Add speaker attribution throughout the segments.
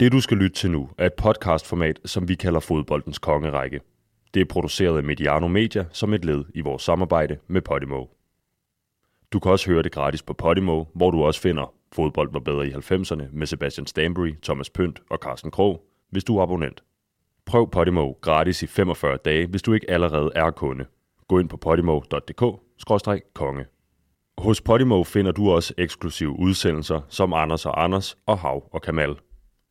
Speaker 1: Det du skal lytte til nu er et podcastformat, som vi kalder Fodboldens Kongerække. Det er produceret af Mediano Media som et led i vores samarbejde med Podimo. Du kan også høre det gratis på Podimo, hvor du også finder Fodbold var bedre i 90'erne med Sebastian Stanbury, Thomas Pønt og Carsten Krog, hvis du er abonnent. Prøv Podimo gratis i 45 dage, hvis du ikke allerede er kunde. Gå ind på podimo.dk-konge. Hos Podimo finder du også eksklusive udsendelser som Anders og Anders og Hav og Kamal.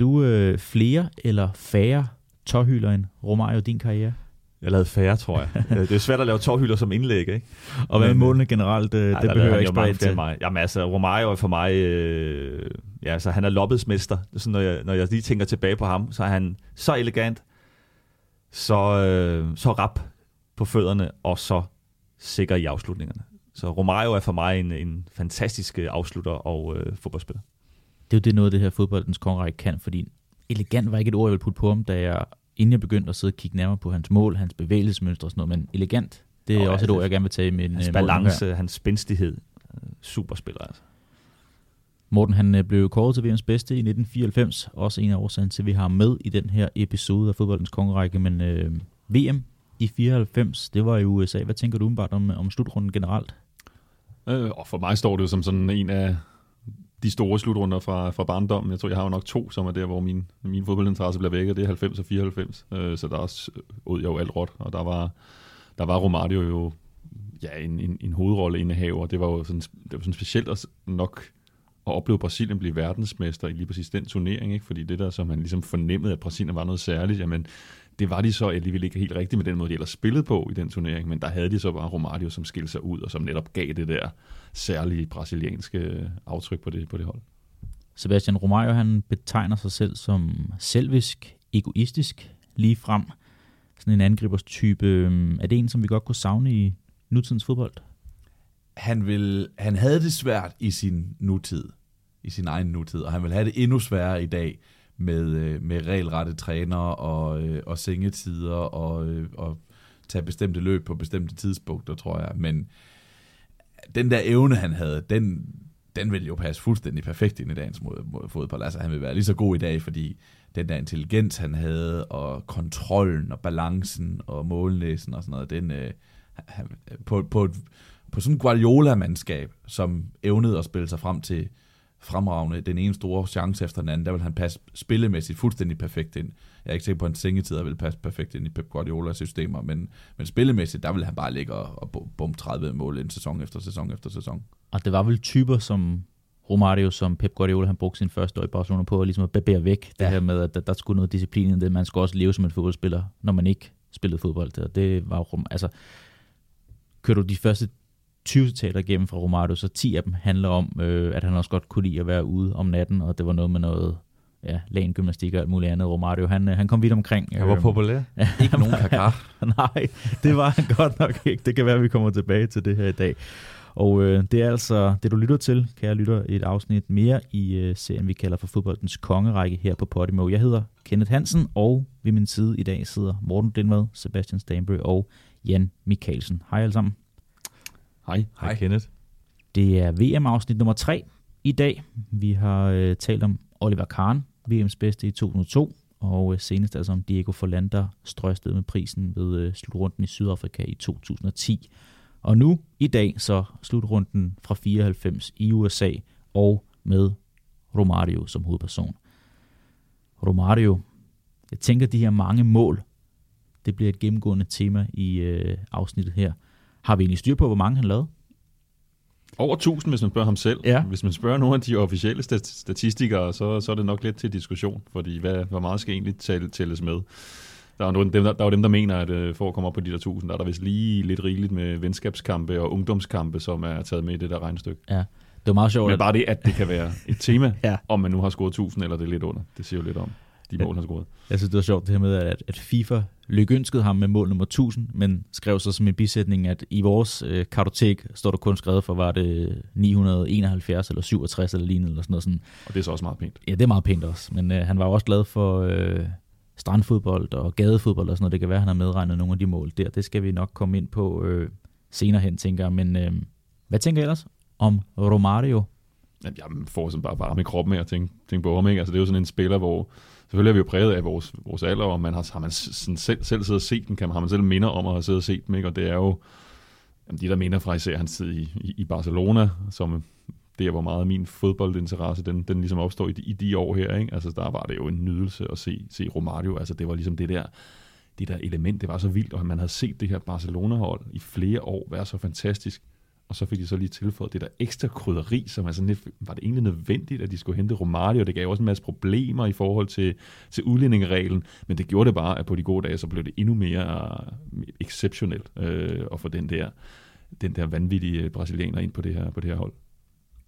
Speaker 2: Lavede du øh, flere eller færre tårhylder end Romario din karriere?
Speaker 3: Jeg lavede færre, tror jeg. det er svært at lave tårhylder som indlæg, ikke?
Speaker 2: Og hvad med målene generelt? Øh,
Speaker 3: Nej,
Speaker 2: det behøver jeg ikke spørge til.
Speaker 3: mig. Jamen altså, Romario er for mig... Øh, ja, altså, han er loppetsmester. Er sådan, når, jeg, når jeg lige tænker tilbage på ham, så er han så elegant, så, øh, så rap på fødderne, og så sikker i afslutningerne. Så Romario er for mig en, en fantastisk øh, afslutter og øh, fodboldspiller.
Speaker 2: Det er jo det noget, det her fodboldens kongerække kan, fordi elegant var ikke et ord, jeg ville putte på ham, da jeg, inden jeg begyndte at sidde og kigge nærmere på hans mål, hans bevægelsesmønstre og sådan noget, men elegant, det er
Speaker 3: Og
Speaker 2: også et
Speaker 3: altså,
Speaker 2: ord, jeg gerne vil tage i min
Speaker 3: Hans
Speaker 2: øh, nu her.
Speaker 3: balance, hans spændstighed. Øh, Superspiller, altså.
Speaker 2: Morten han øh, blev kåret til VM's bedste i 1994, også en af årsagen til, at vi har med i den her episode af fodboldens kongerække, men øh, VM i 94, det var i USA. Hvad tænker du umiddelbart om, om slutrunden generelt?
Speaker 4: Øh, og for mig står det jo som sådan en af de store slutrunder fra, fra barndommen. Jeg tror, jeg har jo nok to, som er der, hvor min, min fodboldinteresse bliver vækket. Det er 90 og 94. Øh, så der også øh, ud jeg jo alt råt. Og der var, der var Romario jo ja, en, en, en hovedrolleindehaver. Det var jo sådan, det var sådan specielt også nok at opleve Brasilien blive verdensmester i lige præcis den turnering. Ikke? Fordi det der, som man ligesom fornemmede, at Brasilien var noget særligt, jamen det var de så alligevel ikke helt rigtigt med den måde, de ellers spillede på i den turnering, men der havde de så bare Romario, som skilte sig ud, og som netop gav det der særlige brasilianske aftryk på det, på det hold.
Speaker 2: Sebastian Romario, han betegner sig selv som selvisk, egoistisk, lige frem. Sådan en angribers type. Øhm, Er det en, som vi godt kunne savne i nutidens fodbold?
Speaker 5: han, vil, han havde det svært i sin nutid, i sin egen nutid, og han vil have det endnu sværere i dag med, øh, med regelrette trænere og, øh, og sengetider og, øh, og tage bestemte løb på bestemte tidspunkter, tror jeg. Men den der evne, han havde, den, den ville jo passe fuldstændig perfekt ind i dagens mod, mod fodbold. Altså, han vil være lige så god i dag, fordi den der intelligens, han havde, og kontrollen og balancen og målnæsen og sådan noget, den, øh, han, på, på, et, på sådan en Guardiola-mandskab, som evnede at spille sig frem til fremragende, den ene store chance efter den anden, der vil han passe spillemæssigt fuldstændig perfekt ind. Jeg er ikke sikker på, at en sengetider vil passe perfekt ind i Pep Guardiolas systemer, men, men spillemæssigt, der vil han bare ligge og, og bum- bum 30 mål ind sæson efter sæson efter sæson.
Speaker 2: Og det var vel typer som Romario, som Pep Guardiola, han brugte sin første år i Barcelona på, at ligesom at barbere væk det
Speaker 5: Ja.
Speaker 2: her med, at der, der skulle noget disciplin i det. Man skulle også leve som en fodboldspiller, når man ikke spillede fodbold. Og det var jo, altså, kører du de første 20 citater igennem fra Romario, så 10 af dem handler om, øh, at han også godt kunne lide at være ude om natten, og det var noget med noget ja, gymnastik og alt muligt andet. Romario, han, øh, han kom vidt omkring.
Speaker 3: Han var
Speaker 2: Øhm,
Speaker 3: populær.
Speaker 5: Ikke nogen kakar.
Speaker 2: Nej, det var han godt nok ikke. Det kan være, at vi kommer tilbage til det her i dag. Og øh, det er altså det, du lytter til, kære lytter, et afsnit mere i øh, serien, vi kalder for fodboldens kongerække her på Podimo. Jeg hedder Kenneth Hansen, og ved min side i dag sidder Morten Lindvad, Sebastian Stanbury og Jan Mikkelsen. Hej alle sammen.
Speaker 4: Hej.
Speaker 3: Hej, Kenneth.
Speaker 2: Det er VM-afsnit nummer 3 i dag. Vi har øh, talt om Oliver Kahn, VM's bedste i 2002, og øh, senest altså om Diego Forlander strøstet med prisen ved øh, slutrunden i Sydafrika i 2010. Og nu i dag så slutrunden fra 94 i USA, og med Romario som hovedperson. Romario, Jeg tænker, de her mange mål, det bliver et gennemgående tema i øh, afsnittet her. Har vi egentlig styr på, hvor mange han lavede?
Speaker 4: Over 1000, hvis man spørger ham selv.
Speaker 2: Ja.
Speaker 4: Hvis man spørger nogle af de officielle stat- statistikere, så, så er det nok lidt til diskussion, fordi hvad, hvor meget skal egentlig tælle, tælles med? Der er, jo dem, der, der er jo dem, der mener, at øh, for at komme op på de der 1000, der er der vist lige lidt rigeligt med venskabskampe og ungdomskampe, som er taget med i det der regnestykke.
Speaker 2: Ja, det var meget sjovt.
Speaker 4: Men bare det, at det kan være et tema,
Speaker 2: Ja.
Speaker 4: om man nu har scoret 1000 eller det er lidt under. Det siger jo lidt om de mål, han har scoret.
Speaker 2: Jeg synes, det var sjovt det her med, at, at FIFA lykønskede ham med mål nummer 1000, men skrev så som en bisætning, at i vores øh, kartotek står der kun skrevet for, var det 971 eller 67 eller lignende, eller sådan noget. Sådan.
Speaker 4: Og det er så også meget pænt.
Speaker 2: Ja, det er meget pænt også, men øh, han var også glad for øh, strandfodbold og gadefodbold og sådan noget. Det kan være, at han har medregnet nogle af de mål der. Det skal vi nok komme ind på øh, senere hen, tænker jeg. Men øh, hvad tænker I ellers om Romario?
Speaker 4: Jamen, jeg får sådan bare varme i kroppen af at tænke, tænke på ham. Ikke? Altså, det er jo sådan en spiller, hvor selvfølgelig er vi jo præget af vores, vores alder, og man har, har man sådan selv, selv siddet og set den, kan man, har man selv minder om at have siddet og set dem, ikke? og det er jo jamen, de der minder fra især hans tid i, i, i Barcelona, som det er, hvor meget min fodboldinteresse, den, den ligesom opstår i de, i de år her. Ikke? Altså, der var det jo en nydelse at se, se Romario. Altså, det var ligesom det der, det der element, det var så vildt, og man havde set det her Barcelona-hold i flere år være så fantastisk. Og så fik de så lige tilføjet det der ekstra krydderi, som altså lidt, var det egentlig nødvendigt, at de skulle hente Romario? Det gav også en masse problemer i forhold til, til udlændingereglen, men det gjorde det bare, at på de gode dage, så blev det endnu mere øh, exceptionelt øh, at få den der, den der vanvittige øh, brasilianer ind på det her, på det her hold.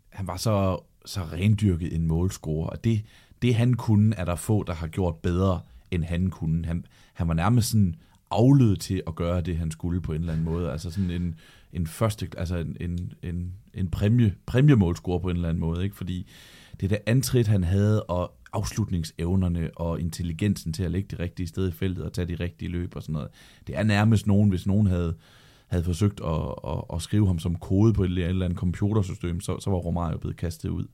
Speaker 5: Han var så, så rendyrket en målscorer, og det, det han kunne, er der få, der har gjort bedre, end han kunne. Han, han var nærmest sådan afledt til at gøre det, han skulle på en eller anden måde. Altså sådan en, en første, altså en, en, en, en præmie, præmiemålscorer på en eller anden måde, ikke? Fordi det der antrit, han havde, og afslutningsevnerne og intelligensen til at lægge det rigtige sted i feltet og tage de rigtige løb og sådan noget. Det er nærmest nogen, hvis nogen havde, havde forsøgt at, at, at skrive ham som kode på et eller andet computersystem, så, så var Romario blevet kastet ud.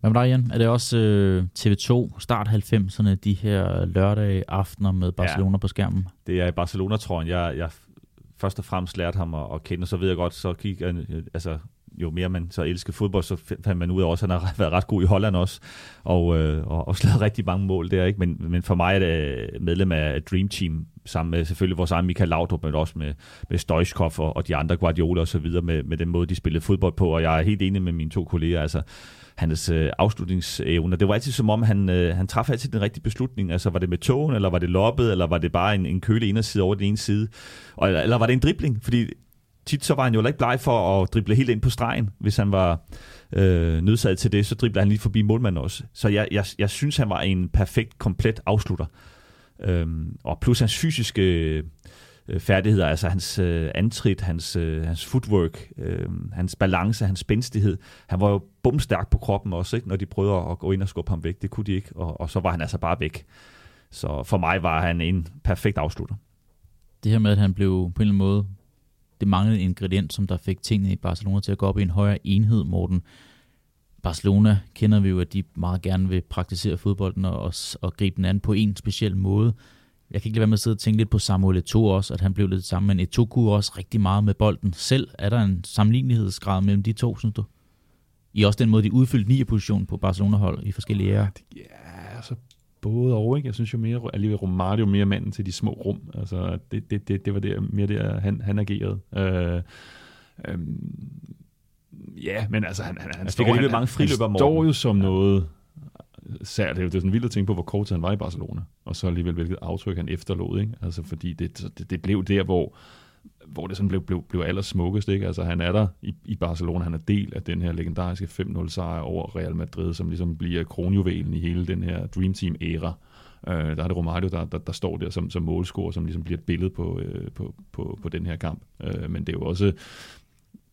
Speaker 2: Hvad med dig, Jan? Er det også øh, TV2 start 90'erne, de her lørdag aftener med Barcelona ja. på skærmen?
Speaker 3: Det er i Barcelona, tror jeg, jeg, jeg først og fremmest lærte ham at, at kende, så ved jeg godt, så gik han, øh, altså jo mere man så elsker fodbold, så fandt man ud af også, at han har været ret god i Holland også, og, øh, og, og slået rigtig mange mål der, ikke? Men, men for mig er det øh, medlem af Dream Team, sammen med selvfølgelig vores egen Michael Laudrup, men også med, med Stoichkov og, og de andre Guardiola og så videre, med, med den måde, de spillede fodbold på, og jeg er helt enig med mine to kolleger, altså hans øh, afslutningsevner. Det var altid som om, han, øh, han træffede altid den rigtige beslutning. Altså var det med togen, eller var det loppet, eller var det bare en, en køle inderside over den ene side? Og, eller, eller var det en dribling? Fordi tit så var han jo ikke bleg for at drible helt ind på stregen. Hvis han var øh, nødsaget til det, så dribler han lige forbi målmanden også. Så jeg, jeg, jeg synes, han var en perfekt, komplet afslutter. Øhm, og plus hans fysiske øh, færdigheder, altså hans øh, antrit, hans, øh, hans footwork, øh, hans balance, hans spændstighed. Han var jo bumstærk på kroppen også, ikke? når de prøvede at gå ind og skubbe ham væk. Det kunne de ikke, og, og så var han altså bare væk. Så for mig var han en perfekt afslutter.
Speaker 2: Det her med, at han blev på en eller anden måde, det manglede en ingrediens, som der fik tingene i Barcelona til at gå op i en højere enhed, Morten. Barcelona kender vi jo, at de meget gerne vil praktisere fodbolden og, og gribe den an på en speciel måde. Jeg kan ikke lade være med at sidde og tænke lidt på Samuel Eto'o også, at han blev lidt sammen, men Eto'o kunne også rigtig meget med bolden selv. Er der en sammenlignelighedsgrad mellem de to, synes du? I også den måde, de udfyldte ni position på Barcelona-hold i forskellige ærer.
Speaker 4: Ja, altså både og, ikke? Jeg synes jo mere, alligevel Romario mere manden til de små rum. Altså, det, det, det, det var der, mere der, han, han agerede. Øh, øh, ja, men altså, han, han, han,
Speaker 3: fik
Speaker 4: står,
Speaker 3: alligevel
Speaker 4: han,
Speaker 3: mange
Speaker 4: han står jo som noget sært. Det er jo sådan vildt at tænke på, hvor kort han var i Barcelona, og så alligevel hvilket aftryk han efterlod, ikke? Altså, fordi det, det, det blev der, hvor hvor det sådan blev, blev, blev allersmukkest. Ikke? Altså, han er der i, i Barcelona, han er del af den her legendariske 5-0 sejr over Real Madrid, som ligesom bliver kronjuvelen i hele den her Dream Team-æra. Øh, der er det Romario, der, der, der står der som, som målscorer, som ligesom bliver et billede på, øh, på, på, på den her kamp. Øh, men det er jo også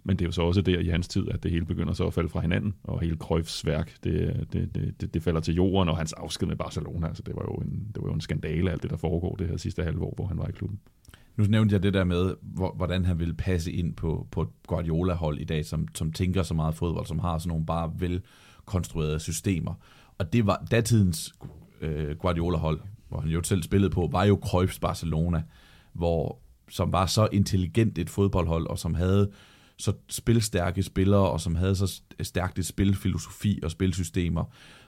Speaker 4: men det er jo så også der i hans tid, at det hele begynder så at falde fra hinanden, og hele Cruyffs værk, det, det, det, det, det falder til jorden, og hans afsked med Barcelona, altså det var jo en, det var jo en skandale, alt det der foregår det her sidste halvår, hvor han var i klubben.
Speaker 5: Nu nævnte jeg det der med, hvordan han ville passe ind på, på et Guardiola-hold i dag, som, som tænker så meget fodbold, som har sådan nogle bare velkonstruerede systemer. Og det var datidens øh, Guardiola-hold, hvor han jo selv spillede på, var jo Cruyffs Barcelona, hvor, som var så intelligent et fodboldhold, og som havde så spilstærke spillere, og som havde så stærkt et spilfilosofi og spilsystemer.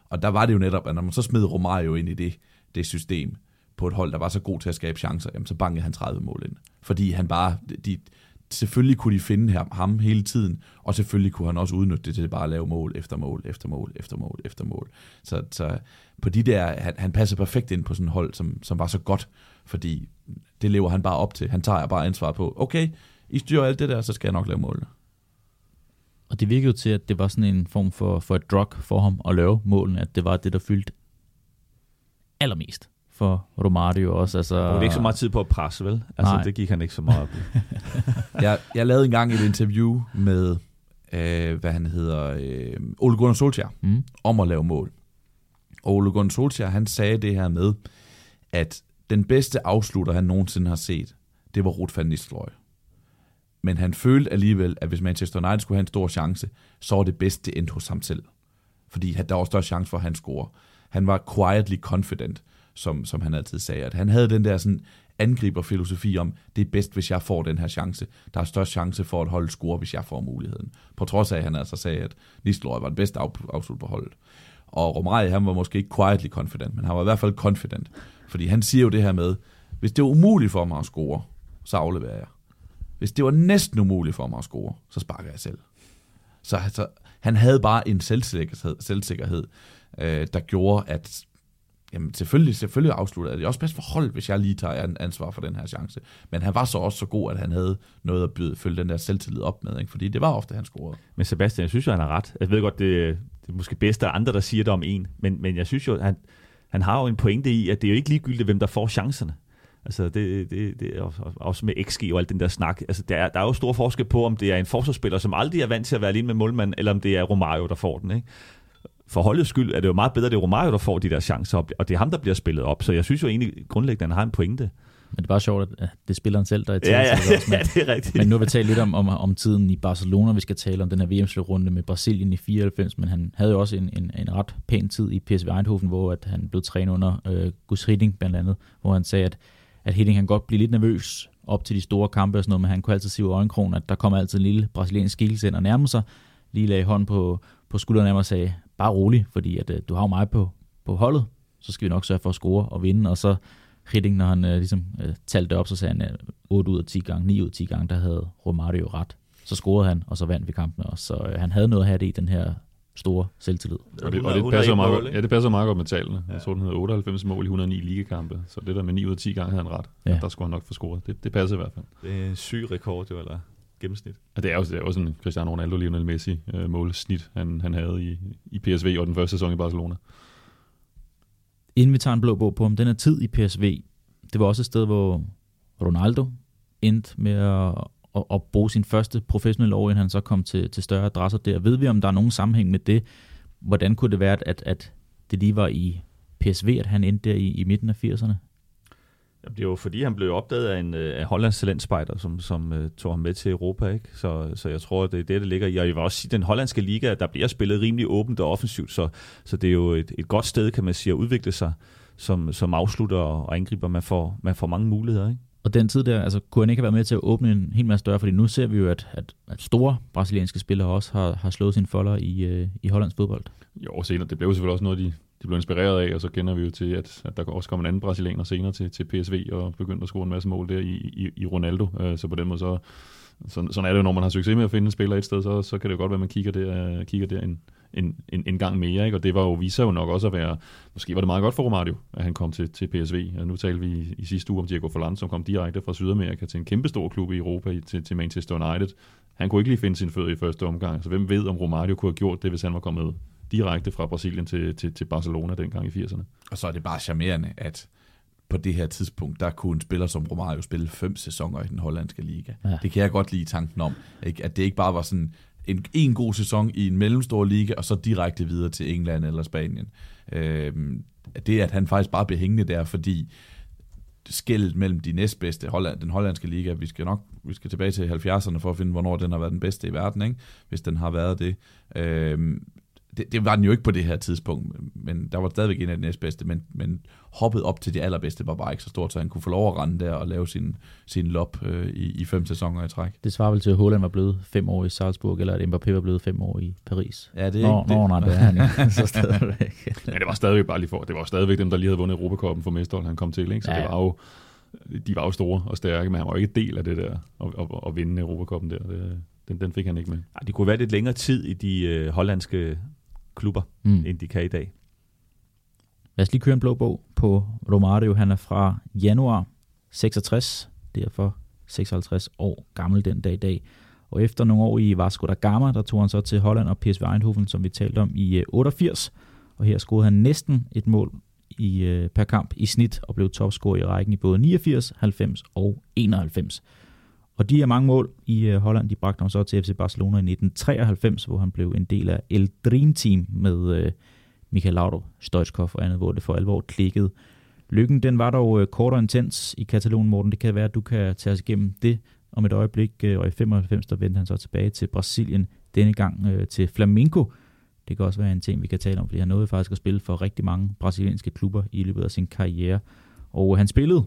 Speaker 5: Og der var det jo netop, at når man så smed Romario ind i det, det system på et hold, der var så god til at skabe chancer, jamen så bankede han 30 mål ind. Fordi han bare, de, selvfølgelig kunne de finde ham, ham hele tiden, og selvfølgelig kunne han også udnytte det til bare at lave mål efter mål, efter mål, efter mål, efter mål. Så, så på de der, han, han passer perfekt ind på sådan et hold, som, som var så godt, fordi det lever han bare op til. Han tager bare ansvar på, okay, i styrer alt det der, så skal jeg nok lave målene.
Speaker 2: Og det virkede jo til, at det var sådan en form for, for et drug for ham at lave målene, at det var det, der fyldte allermest for Romario også. Altså,
Speaker 3: Og det er ikke så meget tid på at presse, vel? Altså,
Speaker 2: Nej.
Speaker 3: det gik han ikke så meget op i.
Speaker 5: jeg, jeg lavede engang et interview med, øh, hvad han hedder, øh, Ole Gunnar Solskjaer,
Speaker 2: Mm.
Speaker 5: om at lave mål. Og Ole Gunnar Solskjaer, han sagde det her med, at den bedste afslutter, han nogensinde har set, det var Ruth van Nistelrooy. Men han følte alligevel, at hvis Manchester United skulle have en stor chance, så var det bedst, det endte hos ham selv. Fordi han- der var større chance for, at han scorer. Han var quietly confident, som, som han altid sagde. At han havde den der sådan angriberfilosofi om, det er bedst, hvis jeg får den her chance. Der er størst chance for at holde score, hvis jeg får muligheden. På trods af, at han altså sagde, at Nistelrooy var den bedste afslut på holdet. Og Romarie, han var måske ikke quietly confident, men han var i hvert fald confident. Fordi han siger jo det her med, hvis det er umuligt for mig at score, så afleverer jeg. Hvis det var næsten umuligt for mig at score, så sparker jeg selv. Så altså, han havde bare en selvsikkerhed, selvsikkerhed øh, der gjorde, at jamen, selvfølgelig, selvfølgelig afsluttede det er også bedst for hold, hvis jeg lige tager ansvar for den her chance. Men han var så også så god, at han havde noget at byde, følge den der selvtillid op med, ikke? fordi det var ofte, han scorede.
Speaker 3: Men Sebastian, jeg synes jo, han har ret. Jeg ved godt, det, det er måske bedst, at andre, der siger det om en. Men, men jeg synes jo, han, han har jo en pointe i, at det er jo ikke ligegyldigt, hvem der får chancerne. Altså, det, det, det også, med XG og alt den der snak. Altså, der er, der er jo stor forskel på, om det er en forsvarsspiller, som aldrig er vant til at være alene med målmanden, eller om det er Romario, der får den, ikke? For holdets skyld er det jo meget bedre, at det er Romario, der får de der chancer, og det er ham, der bliver spillet op. Så jeg synes jo egentlig grundlæggende, at han har en pointe.
Speaker 2: Men det er bare sjovt, at det er spilleren selv, der er i
Speaker 3: Ja, ja,
Speaker 2: også, men,
Speaker 3: ja, det er rigtigt.
Speaker 2: men nu har vi talt lidt om, om, om tiden i Barcelona. Vi skal tale om den her VM-slutrunde med Brasilien i 94, men han havde jo også en, en, en ret pæn tid i PSV Eindhoven, hvor at han blev trænet under øh, Gus Hiddink blandt andet, hvor han sagde, at, at Hiddink kan godt blive lidt nervøs op til de store kampe og sådan noget, men han kunne altid se ud af øjenkrogen, at der kommer altid en lille brasiliansk skikkelse ind og nærmer sig, lige lagde hånden på, på skulderen af mig og sagde, bare rolig, fordi at, øh, du har jo mig på, på holdet, så skal vi nok sørge for at score og vinde, og så Hiddink, når han øh, ligesom øh, talte det op, så sagde han, øh, 8 ud af 10 gange, 9 ud af 10 gange, der havde Romario ret. Så scorede han, og så vandt vi kampen også. Så øh, han havde noget at have det i den her store selvtillid.
Speaker 4: Og det, og
Speaker 3: 100
Speaker 4: det passer meget
Speaker 3: mål,
Speaker 4: ja, det passer meget godt med tallene.
Speaker 3: Ja.
Speaker 4: Jeg tror, den hedder 98 mål i 109 ligekampe, så det der med 9 ud af 10 gange havde han ret.
Speaker 2: Ja.
Speaker 4: Ja. Der skulle han nok få scoret. Det, det passer i hvert fald.
Speaker 3: Det er en syg rekord, jo, eller gennemsnit.
Speaker 4: Og det er jo, det er jo sådan en Cristiano Ronaldo, Lionel Messi øh, målsnit, han, han havde i, i PSV og den første sæson i Barcelona.
Speaker 2: Inden vi tager en blå bog på ham, den her tid i PSV, det var også et sted, hvor Ronaldo endte med at, at, at bruge sin første professionelle år, inden han så kom til, til større adresser der. Ved vi, om der er nogen sammenhæng med det? Hvordan kunne det være, at, at det lige var i PSV, at han endte der i, i midten af 80'erne?
Speaker 3: Jamen, det var fordi, han blev opdaget af en øh, af Hollands talentspejder, som, som uh, tog ham med til Europa. Ikke? Så, så jeg tror, det er det, det ligger i. Og jeg vil også sige, den hollandske liga, der bliver spillet rimelig åbent og offensivt, så, så det er jo et, et godt sted, kan man sige, at udvikle sig som, som afslutter og angriber. Man får, man får mange muligheder. Ikke?
Speaker 2: Og den tid der, altså, kunne han ikke have været med til at åbne en hel masse døre? Fordi nu ser vi jo, at, at, at store brasilianske spillere også har, har slået sine folder i, øh, i Hollands fodbold.
Speaker 4: Jo, senere, det blev jo selvfølgelig også noget, de, de blev inspireret af, og så kender vi jo til, at, at der også kom en anden brasilianer senere til, til PSV og begyndte at score en masse mål der i, i, i Ronaldo. Øh, Så på den måde, så, sådan, sådan er det jo, når man har succes med at finde en spiller et sted, så, så kan det jo godt være, at man kigger der, kigger der en, en, en, en gang mere. Ikke? Og det var jo, viser jo nok også at være, måske var det meget godt for Romario, at han kom til, til PSV. Og nu talte vi i, i sidste uge om Diego Forlan, som kom direkte fra Sydamerika til en kæmpe stor klub i Europa, til, til Manchester United. Han kunne ikke lige finde sin fødder i første omgang, så hvem ved, om Romario kunne have gjort det, hvis han var kommet direkte fra Brasilien til, til, til Barcelona dengang i 80'erne.
Speaker 5: Og så er det bare charmerende, at på det her tidspunkt, der kunne en spiller som Romario spille fem sæsoner i den hollandske liga.
Speaker 2: Ja.
Speaker 5: Det kan jeg godt lide tanken om, ikke? at det ikke bare var sådan en, en god sæson i en mellemstor liga, og så direkte videre til England eller Spanien. Øhm, det at han faktisk bare blev hængende der, fordi skældet mellem de næstbedste, Holland, den hollandske liga, vi skal nok vi skal tilbage til 70'erne for at finde, hvornår den har været den bedste i verden, ikke? hvis den har været det. Øhm, det, det var den jo ikke på det her tidspunkt, men der var stadigvæk en af de næstbedste, men, men hoppet op til de allerbedste var bare ikke så stort, så han kunne få lov at rende der og lave sin, sin lop øh, i, i fem sæsoner i træk.
Speaker 2: Det svarer vel til, at Holland var blevet fem år i Salzburg, eller at Mbappé var blevet fem år i Paris.
Speaker 5: Ja, det er
Speaker 2: Nå,
Speaker 5: ikke
Speaker 2: nå,
Speaker 5: det.
Speaker 2: nej, det er han så stadigvæk.
Speaker 4: Men det var stadigvæk bare lige for, det var stadigvæk dem, der lige havde vundet Europacupen for mesterhold, han kom til, ikke? Så
Speaker 2: Ja,
Speaker 4: ja,
Speaker 2: ja.
Speaker 4: det var jo, de var jo store og stærke, men han var jo ikke del af det der, at, at, at vinde Europacupen der. Det, den, den fik han ikke med.
Speaker 3: Ej, det kunne være lidt længere tid i de øh, hollandske klubber,
Speaker 2: Mm.
Speaker 3: end de kan i dag.
Speaker 2: Lad os lige køre en blå bog på Romario. Han er fra januar 66, derfor 56 år gammel den dag i dag. Og efter nogle år i Vasco da Gama, der tog han så til Holland og PSV Eindhoven, som vi talte om i øh, 88. Og her scorede han næsten et mål i, øh, per kamp i snit og blev topscorer i rækken i både 89, 90 og 91. Og de her mange mål i øh, Holland, de bragte ham så til FC Barcelona i 1993, hvor han blev en del af El Dream Team med øh, Michael Laudrup, Stoichkov og andet, hvor det for alvor klikkede. Lykken, den var dog øh, kort og intens i Katalonien, Morten. Det kan være, at du kan tage os igennem det om et øjeblik. øh, Og i 95, der vendte han så tilbage til Brasilien, denne gang øh, til Flamengo. Det kan også være en ting, vi kan tale om, fordi han nåede faktisk at spille for rigtig mange brasilianske klubber i løbet af sin karriere. Og han spillede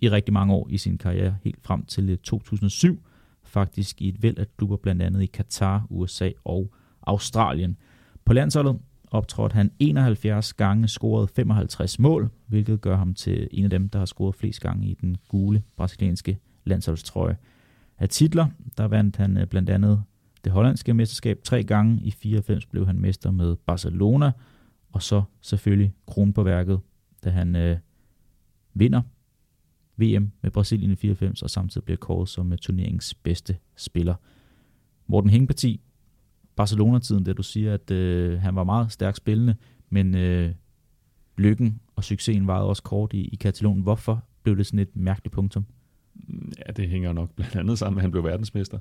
Speaker 2: i rigtig mange år i sin karriere, helt frem til øh, 2007, faktisk i et væld af klubber, blandt andet i Katar, USA og Australien. På landsholdet optrådte han 71 gange, scorede 55 mål, hvilket gør ham til en af dem, der har scoret flest gange i den gule brasilianske landsholdstrøje. Af titler, der vandt han øh, blandt andet det hollandske mesterskab tre gange. I 94 blev han mester med Barcelona, og så selvfølgelig kronen på værket, da han øh, vinder VM med Brasilien i 94, og samtidig bliver kåret som øh, turneringens bedste spiller. Morten Hængeparti, Barcelona-tiden, der du siger, at øh, han var meget stærkt spillende, men øh, lykken og succesen varede også kort i, i Katalonien. Hvorfor blev det sådan et mærkeligt punktum?
Speaker 4: Ja, det hænger nok blandt andet sammen med, at han blev verdensmester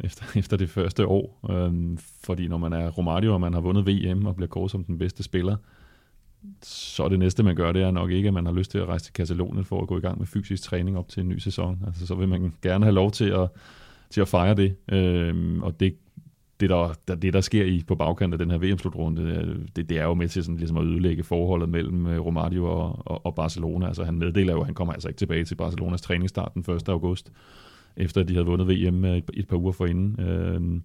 Speaker 4: efter, efter det første år. Øhm, fordi når man er Romario, og man har vundet VM og bliver kåret som den bedste spiller, så det næste, man gør, det er nok ikke, at man har lyst til at rejse til Katalonien for at gå i gang med fysisk træning op til en ny sæson. Altså, så vil man gerne have lov til at, til at fejre det. Øhm, og det, det, der, der, det, der sker i på bagkant af den her VM-slutrunde, øh, det, det er jo med til sådan, ligesom at ødelægge forholdet mellem øh, Romario og, og, og Barcelona. Altså, han meddeler jo, at han kommer altså ikke tilbage til Barcelonas træningsstart den 1. august, efter at de havde vundet VM øh, et, et par uger forinden. Øhm,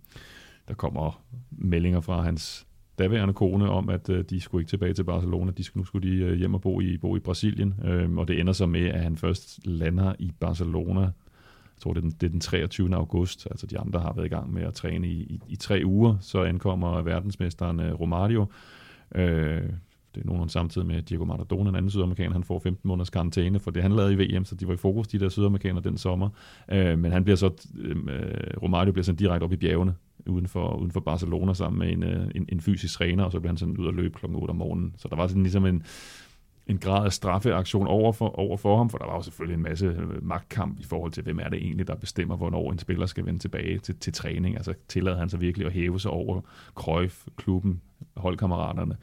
Speaker 4: der kommer meldinger fra hans daværende kone om, at øh, de skulle ikke tilbage til Barcelona. De skulle, nu skulle de øh, hjem og bo i, bo i Brasilien. Øhm, og det ender så med, at han først lander i Barcelona. Jeg tror, det er den, det er den 23. august. Altså de andre har været i gang med at træne i, i, i tre uger. Så ankommer verdensmesteren øh, Romario. Øh, det er nogenlunde samtidig med Diego Maradona, en anden sydamerikaner. Han får 15 måneders karantæne for det, han lavede i VM, så de var i fokus, de der sydamerikanere, den sommer. Øh, men han bliver så, øh, øh, Romario bliver sendt direkte op i bjergene, uden for, uden for Barcelona, sammen med en, øh, en, en fysisk træner, og så bliver han sådan ud og løbe klokken 8 om morgenen. Så der var sådan ligesom en, en grad af straffeaktion over for, over for ham, for der var jo selvfølgelig en masse øh, magtkamp i forhold til, hvem er det egentlig, der bestemmer, hvornår en spiller skal vende tilbage til, til træning. Altså tillader han sig virkelig at hæve sig over Cruyff, klubben, holdkammeraterne.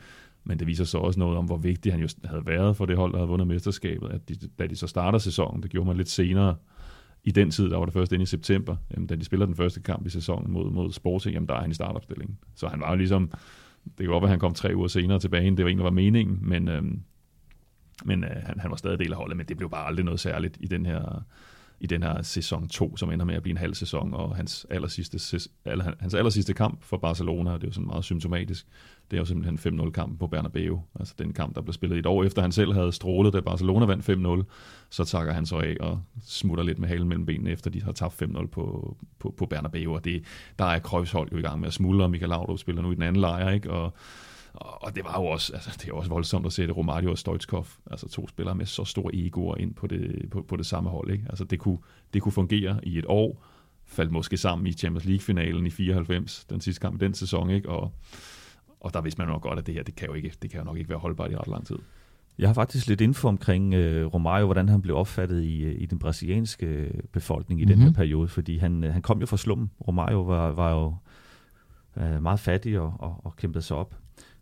Speaker 4: Men det viser så også noget om, hvor vigtig han jo havde været for det hold, der havde vundet mesterskabet. At de, da de så starter sæsonen, det gjorde man lidt senere, i den tid, der var det først inde i september, jamen, da de spiller den første kamp i sæsonen mod, mod Sporting, jamen der er han i startopstillingen. Så han var jo ligesom, det kan godt være, at han kom tre uger senere tilbage, end det var egentlig var meningen, men, øhm, men øh, han, han var stadig del af holdet, men det blev bare aldrig noget særligt i den her, i den her sæson 2, som ender med at blive en halv sæson, og hans allersidste, sæs- aller, hans allersidste kamp for Barcelona, det er jo sådan meget symptomatisk, det er jo simpelthen 5-0-kampen på Bernabeu, altså den kamp, der blev spillet et år efter han selv havde strålet, da Barcelona vandt 5-0, så takker han så af og smutter lidt med halen mellem benene, efter de har tabt 5-0 på, på, på Bernabeu, og det, der er Cruyffs hold jo i gang med at smuldre, og Michael Laudrup spiller nu i den anden lejr, ikke? Og, og det var jo også, altså, det er også voldsomt at sætte Romario og Stoichkov, altså to spillere med så store egoer ind på det, på, på det samme hold. Ikke? Altså det kunne, det kunne fungere i et år, faldt måske sammen i Champions League-finalen i 94, den sidste kamp i den sæson, ikke? Og, og der vidste man nok godt, at det her, det kan jo, ikke, det kan jo nok ikke være holdbart i ret lang tid.
Speaker 3: Jeg har faktisk lidt info omkring øh, Romario, hvordan han blev opfattet i, øh, i den brasilianske øh, befolkning i mm-hmm. den her
Speaker 2: Mhm.
Speaker 3: periode, fordi han, øh, han kom jo fra slummen. Romario var, var jo øh, meget fattig og, og, og kæmpede sig op.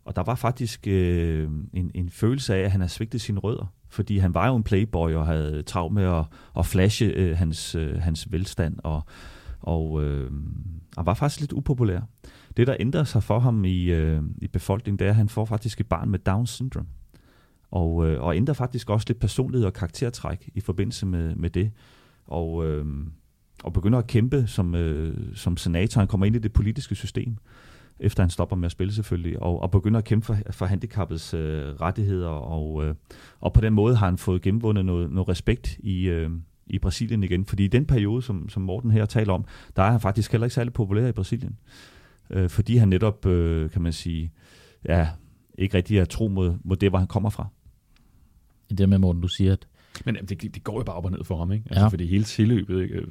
Speaker 3: Og der var faktisk øh, en, en følelse af, at han havde svigtet sine rødder, fordi han var jo en playboy og havde travlt med at, at flashe øh, hans, øh, hans velstand, og, og øh, han var faktisk lidt upopulær. Det, der ændrer sig for ham i, øh, i befolkningen, det er, at han får faktisk et barn med Down syndrome. Og, øh, og ændrer faktisk også lidt personlighed og karaktertræk i forbindelse med, med det. Og, øh, og begynder at kæmpe som, øh, som senator. Han kommer ind i det politiske system, efter han stopper med at spille selvfølgelig, og, og begynder at kæmpe for, for handicappets øh, rettigheder. Og, øh, og på den måde har han fået gennemvundet noget, noget respekt i, øh, i Brasilien igen. Fordi i den periode, som, som Morten her taler om, der er han faktisk heller ikke særlig populær i Brasilien. Øh, fordi han netop, øh, kan man sige, ja, ikke rigtig er tro mod, mod det, hvor han kommer fra.
Speaker 2: Det med, Morten, du siger, at
Speaker 4: Men det, det går jo bare op og ned for ham, ikke? Altså,
Speaker 2: Ja.
Speaker 4: Fordi hele tilløbet, ikke?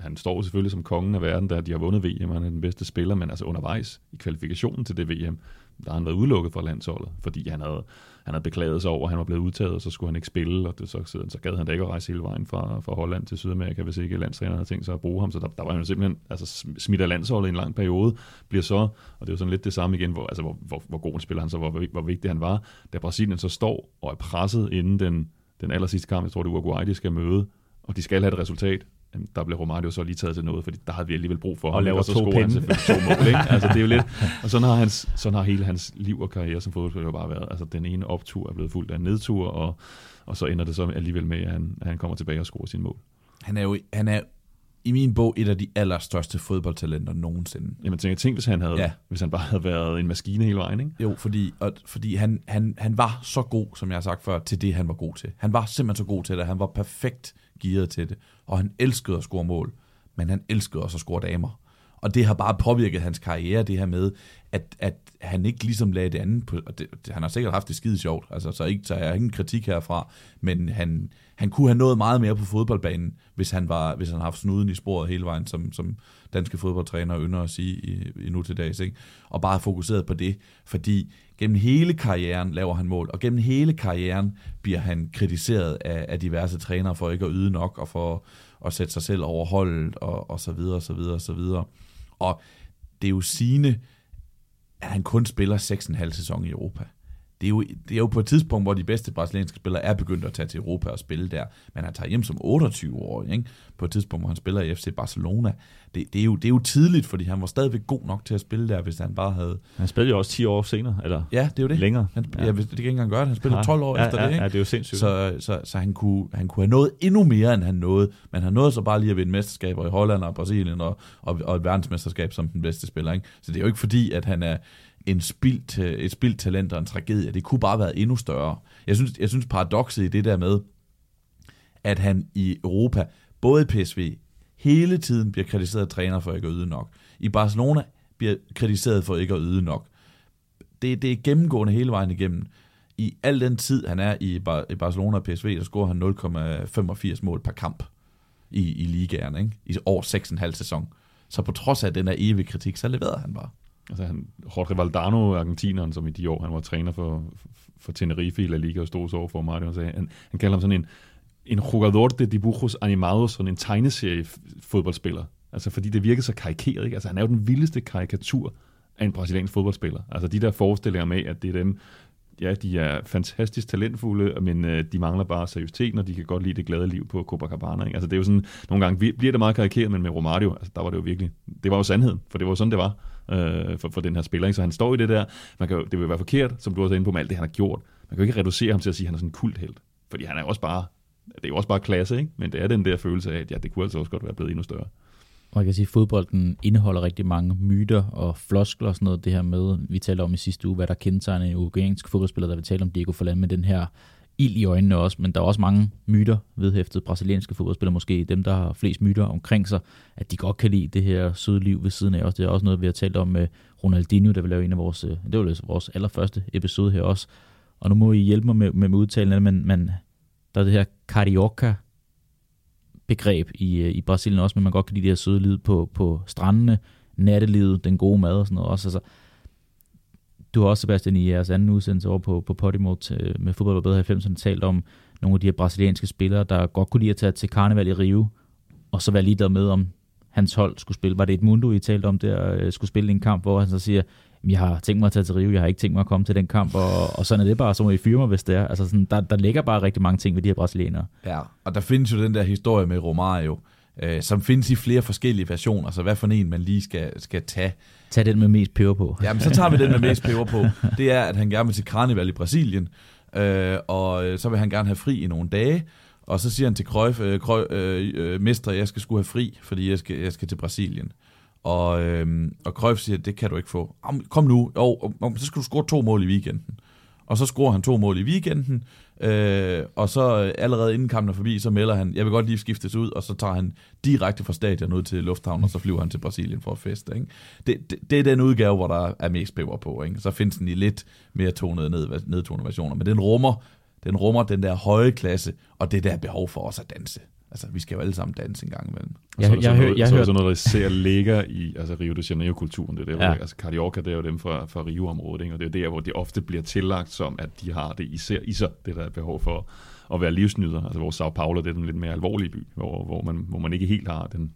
Speaker 4: han står selvfølgelig som kongen af verden, der de har vundet VM, og han er den bedste spiller, men altså undervejs i kvalifikationen til det VM, der har han været udelukket fra landsholdet, fordi han havde, han havde beklaget sig over, at han var blevet udtaget, og så skulle han ikke spille, og det, så, så, så gad han da ikke at rejse hele vejen fra, fra Holland til Sydamerika, hvis ikke landstræneren havde tænkt sig at bruge ham, så der, der var han simpelthen altså, smidt af landsholdet i en lang periode, bliver så, og det er jo sådan lidt det samme igen, hvor, altså, hvor, hvor, hvor god en spiller han så, hvor, hvor vigtig han var, da Brasilien så står og er presset inden den, den aller sidste kamp, jeg tror det er Uruguay, de skal møde, og de skal have et resultat, der blev Romario så lige taget til noget, fordi der havde vi alligevel brug for
Speaker 3: Og
Speaker 4: ham,
Speaker 3: laver
Speaker 4: ikke? så
Speaker 3: to
Speaker 4: scorer han selvfølgelig to mål, ikke? Altså, det er jo lidt, og sådan har, hans, sådan har hele hans liv og karriere som fodboldspiller jo bare været. Altså, den ene optur er blevet fuldt af en nedtur, og, og så ender det så alligevel med, at han, at han kommer tilbage og scorer sin mål.
Speaker 5: Han er jo han er i min bog et af de allerstørste fodboldtalenter nogensinde.
Speaker 4: Jamen, tænk, tænk hvis, han havde,
Speaker 5: Ja.
Speaker 4: hvis han bare havde været en maskine hele vejen, ikke?
Speaker 5: Jo, fordi, og, fordi han, han, han var så god, som jeg har sagt før, til det, han var god til. Han var simpelthen så god til det. Han var perfekt gearet til det. Og han elskede at score mål, men han elskede også at score damer. Og det har bare påvirket hans karriere, det her med, at, at han ikke ligesom lagde det andet på, og det, han har sikkert haft det skide sjovt, altså, så, ikke, så jeg har ingen kritik herfra, men han, han kunne have nået meget mere på fodboldbanen, hvis han, var, hvis han havde haft snuden i sporet hele vejen, som, som danske fodboldtrænere ynder at sige i, i nu til dags, ikke? og bare fokuseret på det, fordi gennem hele karrieren laver han mål, og gennem hele karrieren bliver han kritiseret af, af diverse trænere for ikke at yde nok, og for at sætte sig selv over holdet, og, og så videre, og så videre, og så videre. Og det er jo sigende, at han kun spiller 6,5 sæson i Europa. Det er, jo, det er jo på et tidspunkt, hvor de bedste brasilianske spillere er begyndt at tage til Europa og spille der. Men han tager hjem som 28-årig, ikke? på et tidspunkt, hvor han spiller i FC Barcelona. Det, det, er jo, det er jo tidligt, fordi han var stadigvæk god nok til at spille der, hvis han bare havde...
Speaker 3: Han spillede jo også 10 år senere, eller
Speaker 5: Ja, det er jo det.
Speaker 3: længere.
Speaker 5: Han, ja. ja, det kan ikke engang gøre det. Han spiller 12 år
Speaker 3: ja,
Speaker 5: efter
Speaker 3: ja,
Speaker 5: det, ikke?
Speaker 3: Ja, det er jo sindssygt.
Speaker 5: Så, så, så han, kunne, han kunne have nået endnu mere, end han nåede. Men han nåede så bare lige at vinde mesterskaber i Holland og Brasilien og, og, og et verdensmesterskab som den bedste spiller. Ikke? Så det er jo ikke fordi, at han er en spildt, et spildt talent og en tragedie. Det kunne bare have været endnu større. Jeg synes, jeg synes paradokset i det der med, at han i Europa, både i PSV, hele tiden bliver kritiseret af træner for ikke at yde nok. I Barcelona bliver kritiseret for ikke at yde nok. Det, det er gennemgående hele vejen igennem. I al den tid, han er i, Bar- i Barcelona og PSV, der scorer han 0,85 mål per kamp i, i ligaen, ikke? i over 6,5 sæson. Så på trods af den her evige kritik, så leverede han bare.
Speaker 4: Altså, han, Jorge Valdano, argentineren, som i de år, han var træner for, for Tenerife i La Liga og stod så over for Mario, og sagde, han, han kalder ham sådan en, en jugador de dibujos animados, sådan en tegneserie fodboldspiller. Altså, fordi det virkede så karikeret, ikke? Altså, han er jo den vildeste karikatur af en brasiliansk fodboldspiller. Altså, de der forestillinger med, at det er dem, ja, de er fantastisk talentfulde, men øh, de mangler bare seriøsitet, og de kan godt lide det glade liv på Copacabana. Ikke? Altså, det er jo sådan, nogle gange bliver det meget karikeret, men med Romario, altså, der var det jo virkelig, det var jo sandheden, for det var jo sådan, det var øh, for, for den her spiller. Ikke? Så han står i det der, man kan jo, det vil være forkert, som du også er inde på med alt det, han har gjort. Man kan jo ikke reducere ham til at sige, at han er sådan en kulthelt, fordi han er jo også bare, det er jo også bare klasse, ikke? men det er den der følelse af, at ja, det kunne altså også godt være blevet endnu større.
Speaker 2: Og jeg kan sige, at fodbolden indeholder rigtig mange myter og floskler og sådan noget. Det her med, vi talte om i sidste uge, hvad der kendetegner en uruguayansk fodboldspiller, der vi talte om Diego Forlan med den her ild i øjnene også. Men der er også mange myter vedhæftet brasilianske fodboldspillere, måske dem, der har flest myter omkring sig, at de godt kan lide det her søde liv ved siden af os. Det er også noget, vi har talt om med Ronaldinho, der vil lave en af vores, øh, det var vores allerførste episode her også. Og nu må I hjælpe mig med, med, med udtalen, men, men der er det her carioca begreb i, øh, i Brasilien også, men man godt kan lide det her søde liv på, på strandene, nattelivet, den gode mad og sådan noget også. Altså, du har også, Sebastian, i jeres anden udsendelse over på, på Podimo til, øh, med fodbold og bedre 90'erne talt om nogle af de her brasilianske spillere, der godt kunne lide at tage til karneval i Rio, og så være ligeglad med, om hans hold skulle spille. Var det et mundo, I talte om der, øh, skulle spille en kamp, hvor han så siger, jeg har tænkt mig at tage til Rio, jeg har ikke tænkt mig at komme til den kamp, og, og sådan er det bare, så må I fyre mig, hvis det er. Altså sådan, der, der ligger bare rigtig mange ting ved de her brasilianere.
Speaker 5: Ja, og der findes jo den der historie med Romario, øh, som findes i flere forskellige versioner, så hvad for en man lige skal, skal tage.
Speaker 2: Tag den med mest peber på.
Speaker 5: Jamen, så tager vi den med mest peber på. Det er, at han gerne vil til Carnival i Brasilien, øh, og øh, så vil han gerne have fri i nogle dage, og så siger han til Cruyff, øh, Cruyff øh, øh, mestre, jeg skal skulle have fri, fordi jeg skal, jeg skal til Brasilien. Og, øh, og Cruyff siger, det kan du ikke få. Kom nu, jo, så skal du score to mål i weekenden. Og så scorer han to mål i weekenden, øh, og så øh, allerede inden kampen er forbi, så melder han, jeg vil godt lige skiftes ud, og så tager han direkte fra stadion ud til lufthavnen, og så flyver han til Brasilien for at feste. Ikke? Det, det, det er den udgave, hvor der er mest peber på. Ikke? Så findes den i lidt mere tonede, ned, nedtonede versioner, men den rummer, den rummer den der høje klasse, og det der behov for os at danse. Altså, vi skal jo alle sammen danse en gang imellem.
Speaker 4: Jeg, så er jeg, noget, jeg, så er sådan noget, der ser ligger i altså Rio de Janeiro-kulturen. Det er der, ja. altså Carioca, det er jo dem fra, fra Rio-området, ikke? og det er der, hvor det ofte bliver tillagt som, at de har det især i sig, det der er behov for at være livsnyder. Altså hvor Sao Paulo, det er den lidt mere alvorlige by, hvor, hvor, man, hvor man ikke helt har den,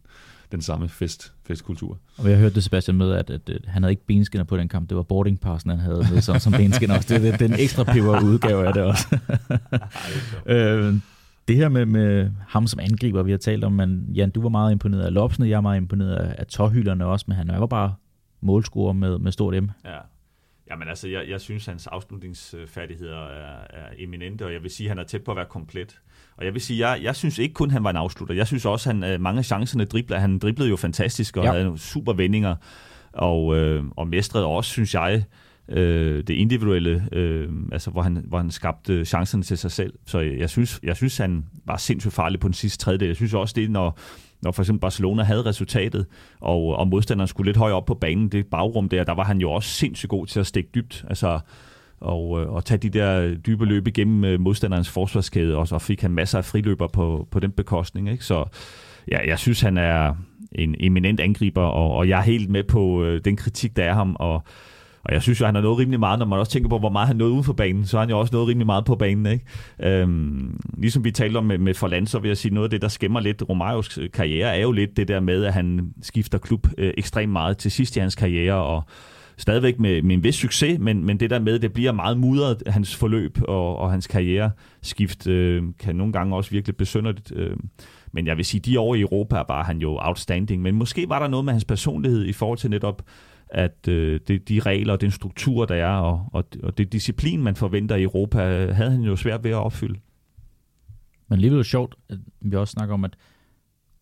Speaker 4: den samme fest, festkultur.
Speaker 2: Og jeg hørte det Sebastian med, at, at, at han havde ikke benskinner på den kamp. Det var boarding passen, han havde med som, som benskinner også. Det er den ekstra peber udgave af det også. øh, det her med, med ham som angriber, vi har talt om, men Jan, du var meget imponeret af Lopsen, jeg er meget imponeret af, af tårhylderne også, men han var bare målscorer med, med stort M.
Speaker 3: Ja. Jamen altså, jeg, jeg synes, hans afslutningsfærdigheder er, er eminente, og jeg vil sige, at han er tæt på at være komplet. Og jeg vil sige, jeg, jeg synes ikke kun, han var en afslutter. Jeg synes også, at han øh, mange af chancerne dribler. Han driblede jo fantastisk og ja. havde nogle super vendinger. Og, øh, og mestrede også, synes jeg, øh, øh, det individuelle, øh, altså hvor han, hvor han skabte chancerne til sig selv. Så jeg synes, jeg synes han var sindssygt farlig på den sidste tredjedel. Jeg synes også, det når, når for eksempel Barcelona havde resultatet, og, og modstanderen skulle lidt højere op på banen, det bagrum der, der var han jo også sindssygt god til at stikke dybt. Altså, og, øh, og tage de der dybe løb igennem øh, modstanderens forsvarskæde, og så fik han masser af friløber på, på den bekostning. Ikke? Så ja, jeg synes, han er en eminent angriber, og, og jeg er helt med på øh, den kritik, der er ham, og og jeg synes jo, han har nået rimelig meget, når man også tænker på, hvor meget han nåede uden for banen, så har han jo også nået rimelig meget på banen. Ikke? Øhm, ligesom vi talte om med, med Forland, så vil jeg sige, noget af det, der skæmmer lidt Romarios karriere, er jo lidt det der med, at han skifter klub øh, ekstremt meget til sidst i hans karriere, og stadigvæk med, med en vis succes, men, men det der med, det bliver meget mudret, hans forløb og, og hans karriere skift øh, kan nogle gange også virkelig besynderligt. Øh. Men jeg vil sige, de år i Europa var han jo outstanding, men måske var der noget med hans personlighed i forhold til netop at øh, det, de regler og den struktur, der er, og, og, og det disciplin, man forventer i Europa, havde han jo svært ved at opfylde.
Speaker 2: Men alligevel sjovt, at vi også snakker om, at